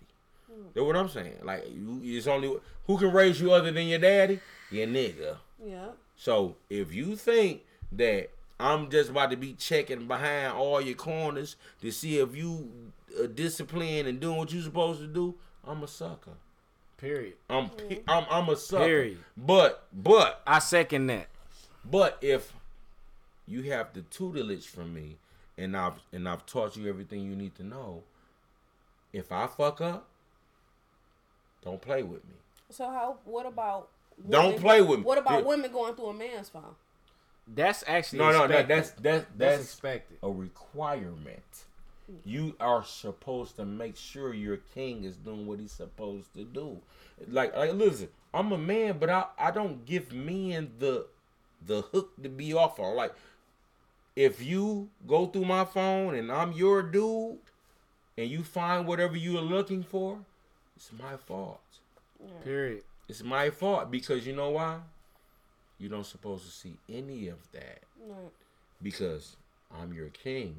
That's what I'm saying. Like you, it's only who can raise you other than your daddy, your nigga. yeah. So if you think that I'm just about to be checking behind all your corners to see if you uh, are disciplined and doing what you're supposed to do, I'm a sucker. Period. I'm pe- I'm I'm a sucker. Period. But but I second that. but if you have the tutelage from me and I've and I've taught you everything you need to know, if I fuck up, don't play with me. So how? What about? Don't play with me. What about Yeah. women going through a man's phone? That's actually No, no, no. That's that's that's that's expected. a requirement. You are supposed to make sure your king is doing what he's supposed to do. Like, like listen, I'm a man, but I, I don't give men the the hook to be off on. Like, if you go through my phone and I'm your dude, and you find whatever you are looking for, it's my fault. Period. It's my fault because you know why? You don't supposed to see any of that Right. because I'm your king.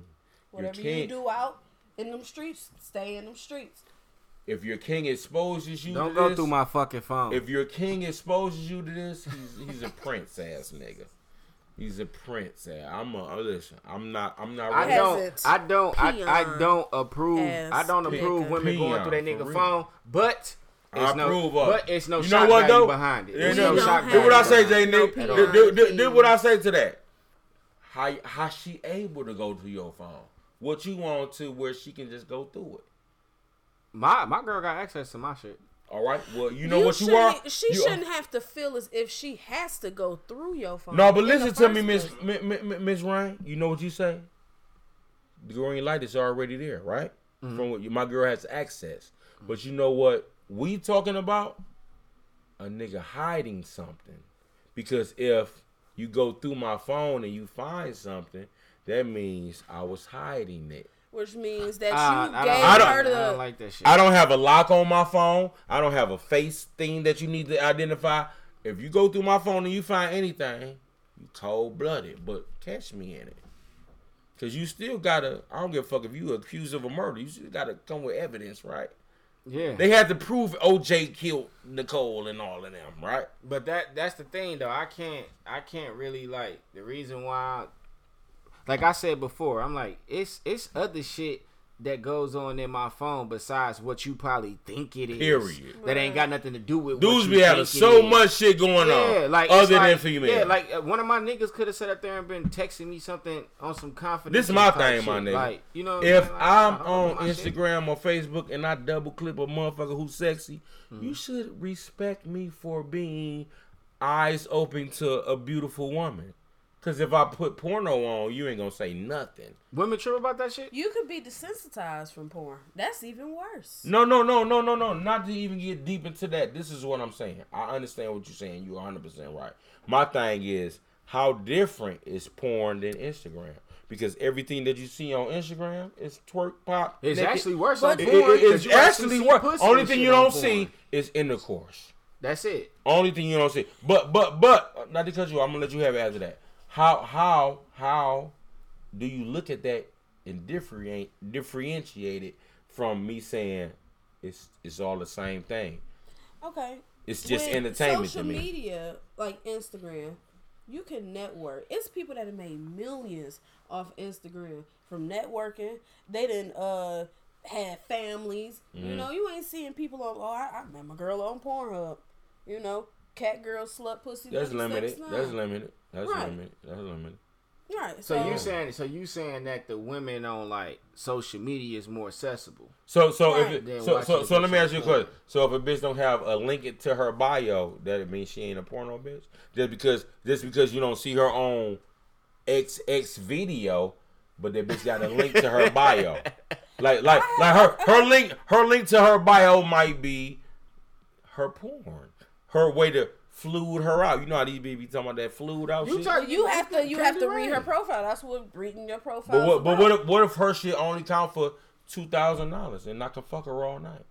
Whatever your king, you do out in them streets, stay in them streets. if your king exposes you, Don't to go this, through my fucking phone. If your king exposes you to this, he's he's a <laughs> prince ass nigga. He's a prince. ass. I'm a listen. I'm not. I'm not. I don't. I don't. I, I don't approve. I don't approve nigga. women going through that nigga phone. But I it's no. approve of But it's no You shock know what value though? behind it. It's know- no shock don't Do what I say, no J. Nick. Do, do, do, do what I say to that. How how she able to go to your phone? What you want to where she can just go through it? My my girl got access to my shit. All right. Well, you know what you are. She You- shouldn't have to feel as if she has to go through your phone. No, but listen to me, first Miss Miss Ryan. You know what you say? The green light is already there, right? Mm-hmm. From what you, my girl has access. But you know what we talking about? A nigga hiding something. Because if you go through my phone and you find something, that means I was hiding it. Which means that Ah, you I, gave don't, I I, don't- her the. I don't like that shit. I don't have a lock on my phone. I don't have a face thing that you need to identify. If you go through my phone and you find anything, you cold blooded. But catch me in it. Cause you still gotta. I don't give a fuck if you accused of a murder. You still gotta come with evidence, right? Yeah. They had to prove OJ killed Nicole and all of them, right? But that that's the thing though. I can't I can't really like the reason why like I said before, I'm like it's it's other shit that goes on in my phone besides what you probably think it is. Period. That ain't got nothing to do with Dudes what be having so much shit going Yeah, on, like other it's than like, female. Yeah, like uh, one of my niggas could have sat up there and been texting me something on some confidence. This is my thing, shit. my nigga. Like you know, if saying? Like, I'm on my shit. Instagram or Facebook and I double clip a motherfucker who's sexy, Mm-hmm. you should respect me for being eyes open to a beautiful woman. Cause if I put porno on, you ain't gonna say nothing. women trip about that shit. You could be desensitized from porn. That's even worse. No, no, no, no, no, no. Not to even get deep into that. This is what I'm saying. I understand what you're saying. You're 100 percent right. My thing is how different is porn than Instagram? Because everything that you see on Instagram is twerk pop. It's naked. actually worse But- on It- porn. it- 'cause it's actually actually see worse. Only thing you don't on see is intercourse. That's it. Only thing you don't see. But but but not to cut you. I'm gonna let you have it after that. How how how do you look at that and differentiate differentiate it from me saying it's it's all the same thing? Okay. It's just With entertainment social to me. media, like Instagram, you can network. It's people that have made millions off Instagram from networking. They didn't uh had families. You Mm-hmm. know, you ain't seeing people on. Oh, I, I met my girl on Pornhub. You know, cat girl, slut, pussy. That's limited. That's limited. That's Right. limited. That's limited. Right. So So, you saying so you saying that the women on like social media is more accessible? So so Right. if it, so watch so so let me ask you a question. So if a bitch don't have a link it to her bio, that means she ain't a porno bitch. Just because just because you don't see her on XX video, but that bitch got a link to her bio. <laughs> Like like like her her link her link to her bio might be her porn. Her way to fluid her out. You know how these be talking about that fluid out You shit. talk- you have to you have to read her profile. That's what reading your profile. but what but what if, what if her shit only count for two thousand dollars and I can fuck her all night?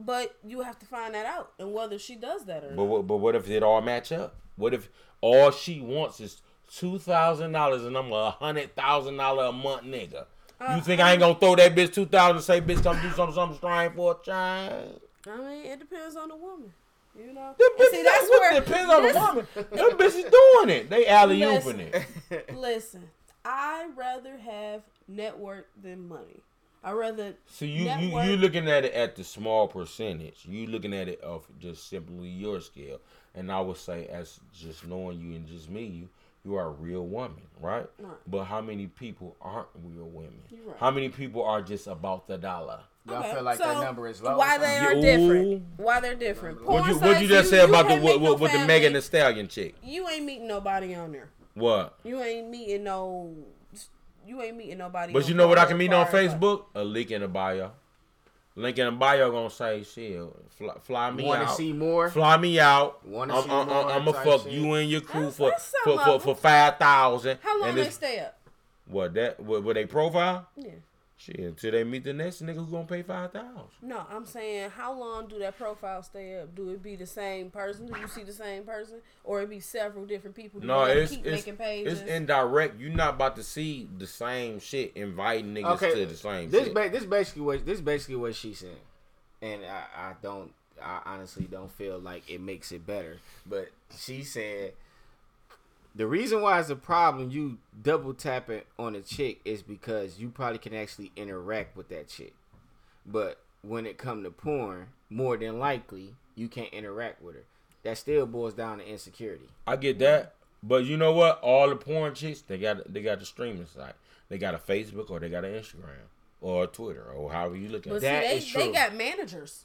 But you have to find that out and whether she does that or But not. what, but what if it all match up? What if all she wants is two thousand dollars and I'm a hundred thousand dollar a month nigga? Uh, you think I ain't gonna throw that bitch two thousand and say bitch come do something something strange for a child? I mean, it depends on the woman. You know. Them bitches, see, that's what where depends on this- the woman. Them bitches doing it. They alley ooping Listen. it. <laughs> <laughs> Listen, I rather have network than money. I rather So you you network- you looking at it at the small percentage. You looking at it of just simply your scale. And I would say, as just knowing you and just me, you you are a real woman, right? Right. But how many people aren't real women? Right. How many people are just about the dollar? Y'all Okay, feel like that so number is low? Why they are different? Why they're different? What you Porn what you sites, just say about the can't with, no with, with the family. Megan Thee Stallion chick? You ain't meeting nobody on there. What? You ain't meeting no. You ain't meeting nobody. But you know what I can meet on far as, Facebook? A link in the bio. Link in the bio gonna say, "Shit, fly, fly me out. Want to see more? Fly me out. Wanna I'm, see I'm, more I'm, gonna fuck shit? you and your crew That's- for that's for, for, for five thousand. How long and they stay up? What that? What, what they profile? Yeah. Shit, until they meet the next nigga who gonna pay five thousand. No, I'm saying how long do that profile stay up? Do it be the same person? Do you see the same person, or it be several different people? Do No, you it's keep it's, making pages. it's indirect. You're not about to see the same shit, inviting niggas Okay, to the same this shit. ba- this basically what this basically what she said, and I, I don't I honestly don't feel like it makes it better. But she said the reason why it's a problem you double tapping on a chick is because you probably can actually interact with that chick, but when it come to porn, more than likely you can't interact with her. That still boils down to insecurity. I get that, but you know what? All the porn chicks they got they got the streaming site. They got a Facebook or they got an Instagram or a Twitter or however you look at but it. see, That they, is they got managers.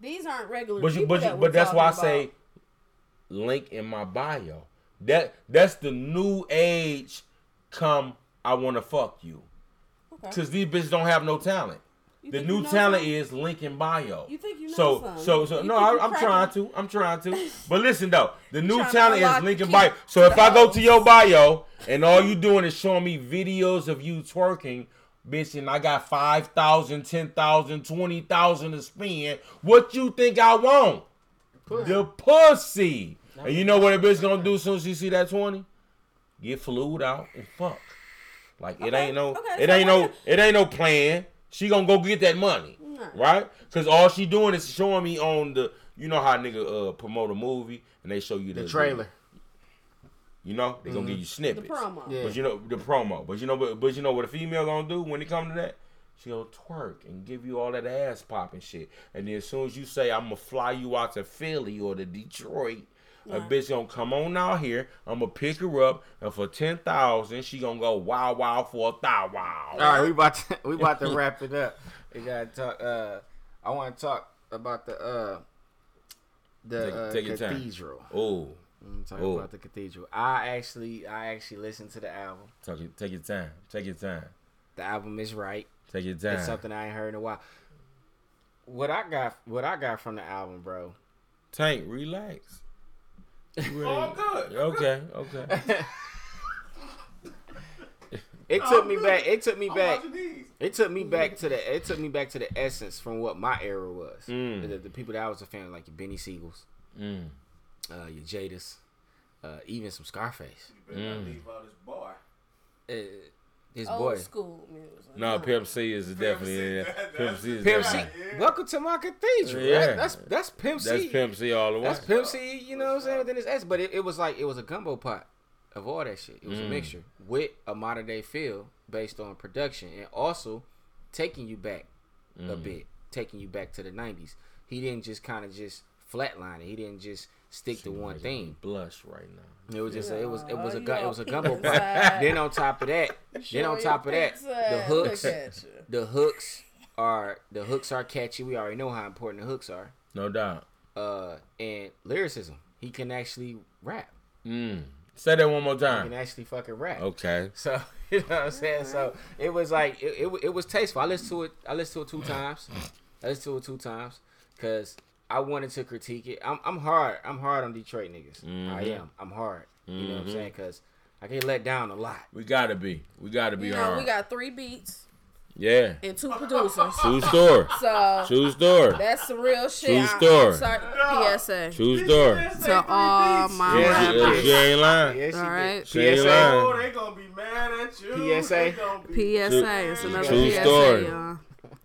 These aren't regular But you, people but you, but that's why I say link in my bio. That that's the new age. Come, I want to fuck you. Okay. Cause these bitches don't have no talent. You the new you know talent something? is link in bio. You think you know so something. so so You no, I, I'm cracking- trying to. I'm trying to. <laughs> But listen though, the new talent is link in bio. So if I go to your bio and all you doing is showing me videos of you twerking, bitch, and I got 5,000, 10,000, 20,000 to spend, what you think I want? The pussy. And you know what a bitch gonna do as soon as she see that 20? Get flued out and fuck. Like it ain't no, okay, it so ain't no, it ain't no plan. She gonna go get that money, Right. right? Because all she doing is showing me on the, you know how nigga uh, promote a movie and they show you the, The trailer. You know they gonna give you The snippets. promo. Yeah. But you know the promo. But you know, but, but you know what a female gonna do when it come to that? She gonna twerk and give you all that ass popping shit. And then as soon as you say I'm gonna fly you out to Philly or to Detroit, a bitch gonna come on out here. I'm gonna pick her up, and for ten thousand, she gonna go wow wow for a thou wow. All right, we about to <laughs> we about to wrap it up. We gotta talk. Uh, I want to talk about the uh, the Take- uh, take cathedral. Oh, I'm talking Oh. about the cathedral. I actually I actually listened to the album. take your take your time. Take your time. The album is right. Take your time. It's something I ain't heard in a while. What I got, what I got from the album, bro. Tank, relax. I'm good. Okay, okay. <laughs> It took I'm me good. back. It took me I'm back. It took me back to the. It took me back to the essence from what my era was. Mm. The, the people that I was a fan of, like your Beanie Sigels, Mm. uh, your Jadis, uh, even some Scarface. You better not Mm. leave out this bar. Uh, his Old boy. school music. No, Pimp C is definitely that- Pimp C is. Pimp C. Yeah. Welcome to my cathedral. Yeah. That- that's that's Pimp C. That's Pimp C all the way. That's Pimp C. You know what I'm saying? Then it's S. But it, it was like it was a gumbo pot of all that shit. It was a Mm. mixture with a modern day feel based on production and also taking you back a Mm. bit, taking you back to the '90s. He didn't just kind of just flatline it. He didn't just stick to one thing. Blush right now. It was just a, it was it was a Oh, gu- it was a all gumbo pink then on top of that, <laughs> then on top of that, the hooks, the hooks are the hooks are catchy. We already know how important the hooks are. No doubt. Uh, and lyricism. He can actually rap. Mm. Say that one more time. He can actually fucking rap. Okay. So <laughs> you know what I'm saying. So it was like it, it, it was tasteful. I listened to it. I listened to it two times. I listened to it two times because I wanted to critique it. I'm I'm hard. I'm hard on Detroit niggas. I Mhm. am. I'm hard. You know what I'm Mhm. saying? Because I get let down a lot. We gotta be. We gotta be You know, hard. we got three beats yeah. and two producers. <laughs> True story. So True story. that's some real shit. True I- I'm story. PSA. True story. To all my Yeah, rappers. she ain't lying. Yeah, she All did. She ain't PSA. lying. Oh, they gonna be mad at you. PSA. They gonna be- PSA. It's another True PSA, story. y'all.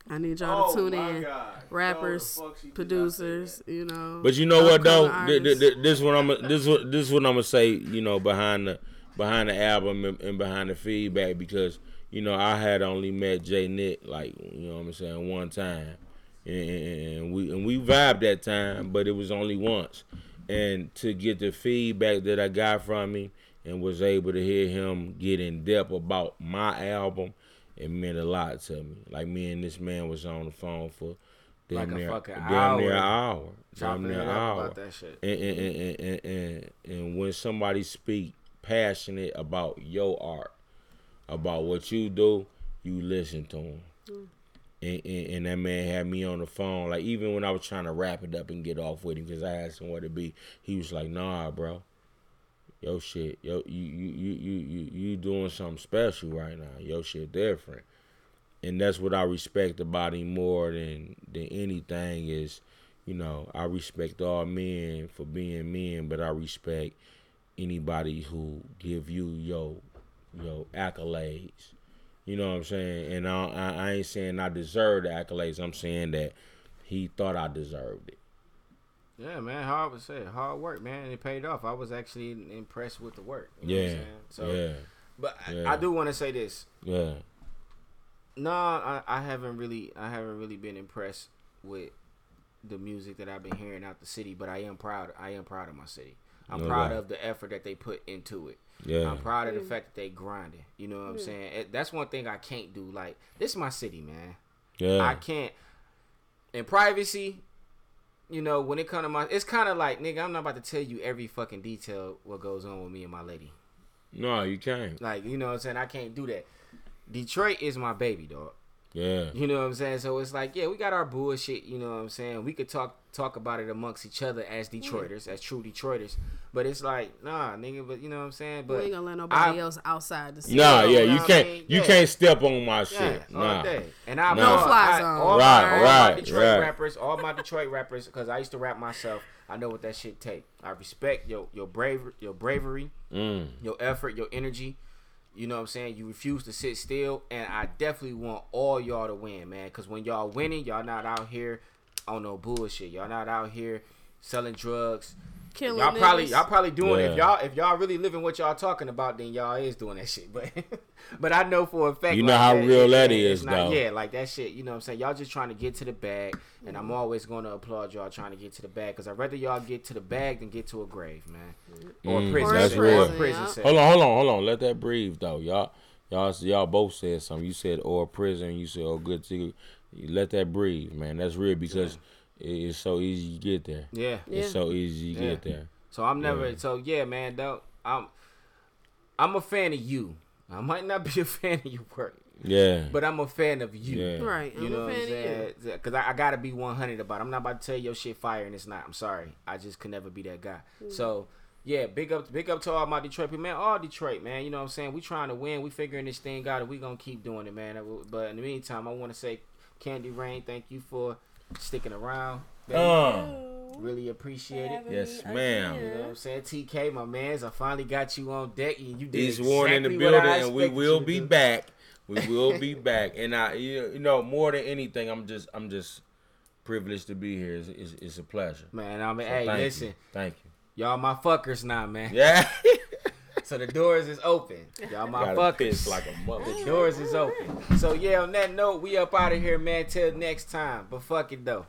I need y'all Oh, to tune my in. God. Rappers, No, the fuck she did not say producers, you know. But you know what though? Th- th- th- This what I'm this what this is what I'm gonna say. You know, behind the behind the album and, and behind the feedback because you know I had only met Jay Nick like you know what I'm saying one time, and, and and we and we vibed that time, but it was only once. And to get the feedback that I got from him and was able to hear him get in depth about my album, it meant a lot to me. Like me and this man was on the phone for damn Like a near fucking damn near an hour. hour, damn near an hour about that shit. and and, and, and, and, and when somebody speak passionate about your art, about what you do, you listen to them. Mm. And, and, and that man had me on the phone. Like even when I was trying to wrap it up and get off with him, because I asked him what it be, he was like, "Nah, bro, yo shit, yo you you you you you, you doing something special right now. Yo shit different." And that's what I respect about him more than than anything is you know, I respect all men for being men, but I respect anybody who give you your your accolades. You know what I'm saying? And I, I, I ain't saying I deserve the accolades. I'm saying that he thought I deserved it. Yeah, man. Hard was said. Hard work, man. and It paid off. I was actually impressed with the work. You know what I'm Yeah, saying? So, yeah, but I- yeah. I do want to say this. yeah. No, I, I haven't really I haven't really been impressed with the music that I've been hearing out the city, but I am proud I am proud of my city. I'm No proud doubt. of the effort that they put into it. Yeah, I'm proud of the mm. fact that they grinded. You know what I'm mm. saying? That's one thing I can't do. Like this is my city, man. Yeah. I can't in privacy. You know, when it come to my, it's kind of like nigga. I'm not about to tell you every fucking detail what goes on with me and my lady. no, you can't. Like you know what I'm saying? I can't do that. Detroit is my baby, dog. Yeah, You know what I'm saying? So it's like, yeah, we got our bullshit. You know what I'm saying? We could talk talk about it amongst each other as Detroiters, as true Detroiters. But it's like, nah, nigga. But you know what I'm saying? But we ain't gonna let nobody I- else outside the city. nah, yeah, you know you what I can't, mean? you Yeah. can't step on my shit. all Nah, day. And I No applaud fly I- zone. all, Right, my, all right, my Detroit right. rappers, all my Detroit rappers, because I used to rap myself. I know what that shit take. I respect your your bravery, your bravery, mm, your effort, your energy. You know what I'm saying? You refuse to sit still, and I definitely want all y'all to win, man. Cause when y'all winning, y'all not out here on no bullshit. Y'all not out here selling drugs. Killing Y'all probably niggas. y'all probably doing if y'all if y'all really living what y'all talking about, then y'all is doing that shit. <laughs> But but I know for a fact You know like, how that- real yeah, that it's is, not- though. Yeah, like that shit. You know what I'm saying? Y'all just trying to get to the bag, and I'm always going to applaud y'all trying to get to the bag because I'd rather y'all get to the bag than get to a grave, man, or a Mm, prison. that's real. Or a prison Yeah. Hold on, hold on, hold on. Let that breathe though. Y'all y'all y'all both said something. You said or prison, you said oh good to you let that breathe, man. That's real because it- it's so easy to get there. Yeah. Yeah. It's so easy to Yeah. get there. So I'm never. Yeah. So yeah, man. Though I'm, I'm a fan of you. I might not be a <laughs> fan of your work, Yeah. but I'm a fan of you. Yeah. Right. You I'm know a what I'm fan of you. saying? Because I, I gotta be 100 about. it. I'm not about to tell you your shit fire and it's not. I'm sorry. I just could never be that guy. Mm. So yeah, big up, big up to all my Detroit people, man. All Detroit, man. You know what I'm saying? We trying to win. We figuring this thing out, and we gonna keep doing it, man. But in the meantime, I want to say, Candy Rain, thank you for sticking around. baby. Uh, really appreciate it. Yes, me ma'am. You know what. I'm saying? TK, my mans, I finally got you on deck and you did He's exactly worn in the building, and we will be do. back. We <laughs> will be back. And I, you you know, more than anything, I'm just, I'm just privileged to be here. It's, it's, it's a pleasure. Man, I mean, So hey, thank listen, you. thank you. y'all my fuckers now, man. Yeah, <laughs> So the doors is open. Y'all my Gotta fuckers. like a mother. the doors is open. So yeah, on that note, we up out of here, man. Till next time. But fuck it though.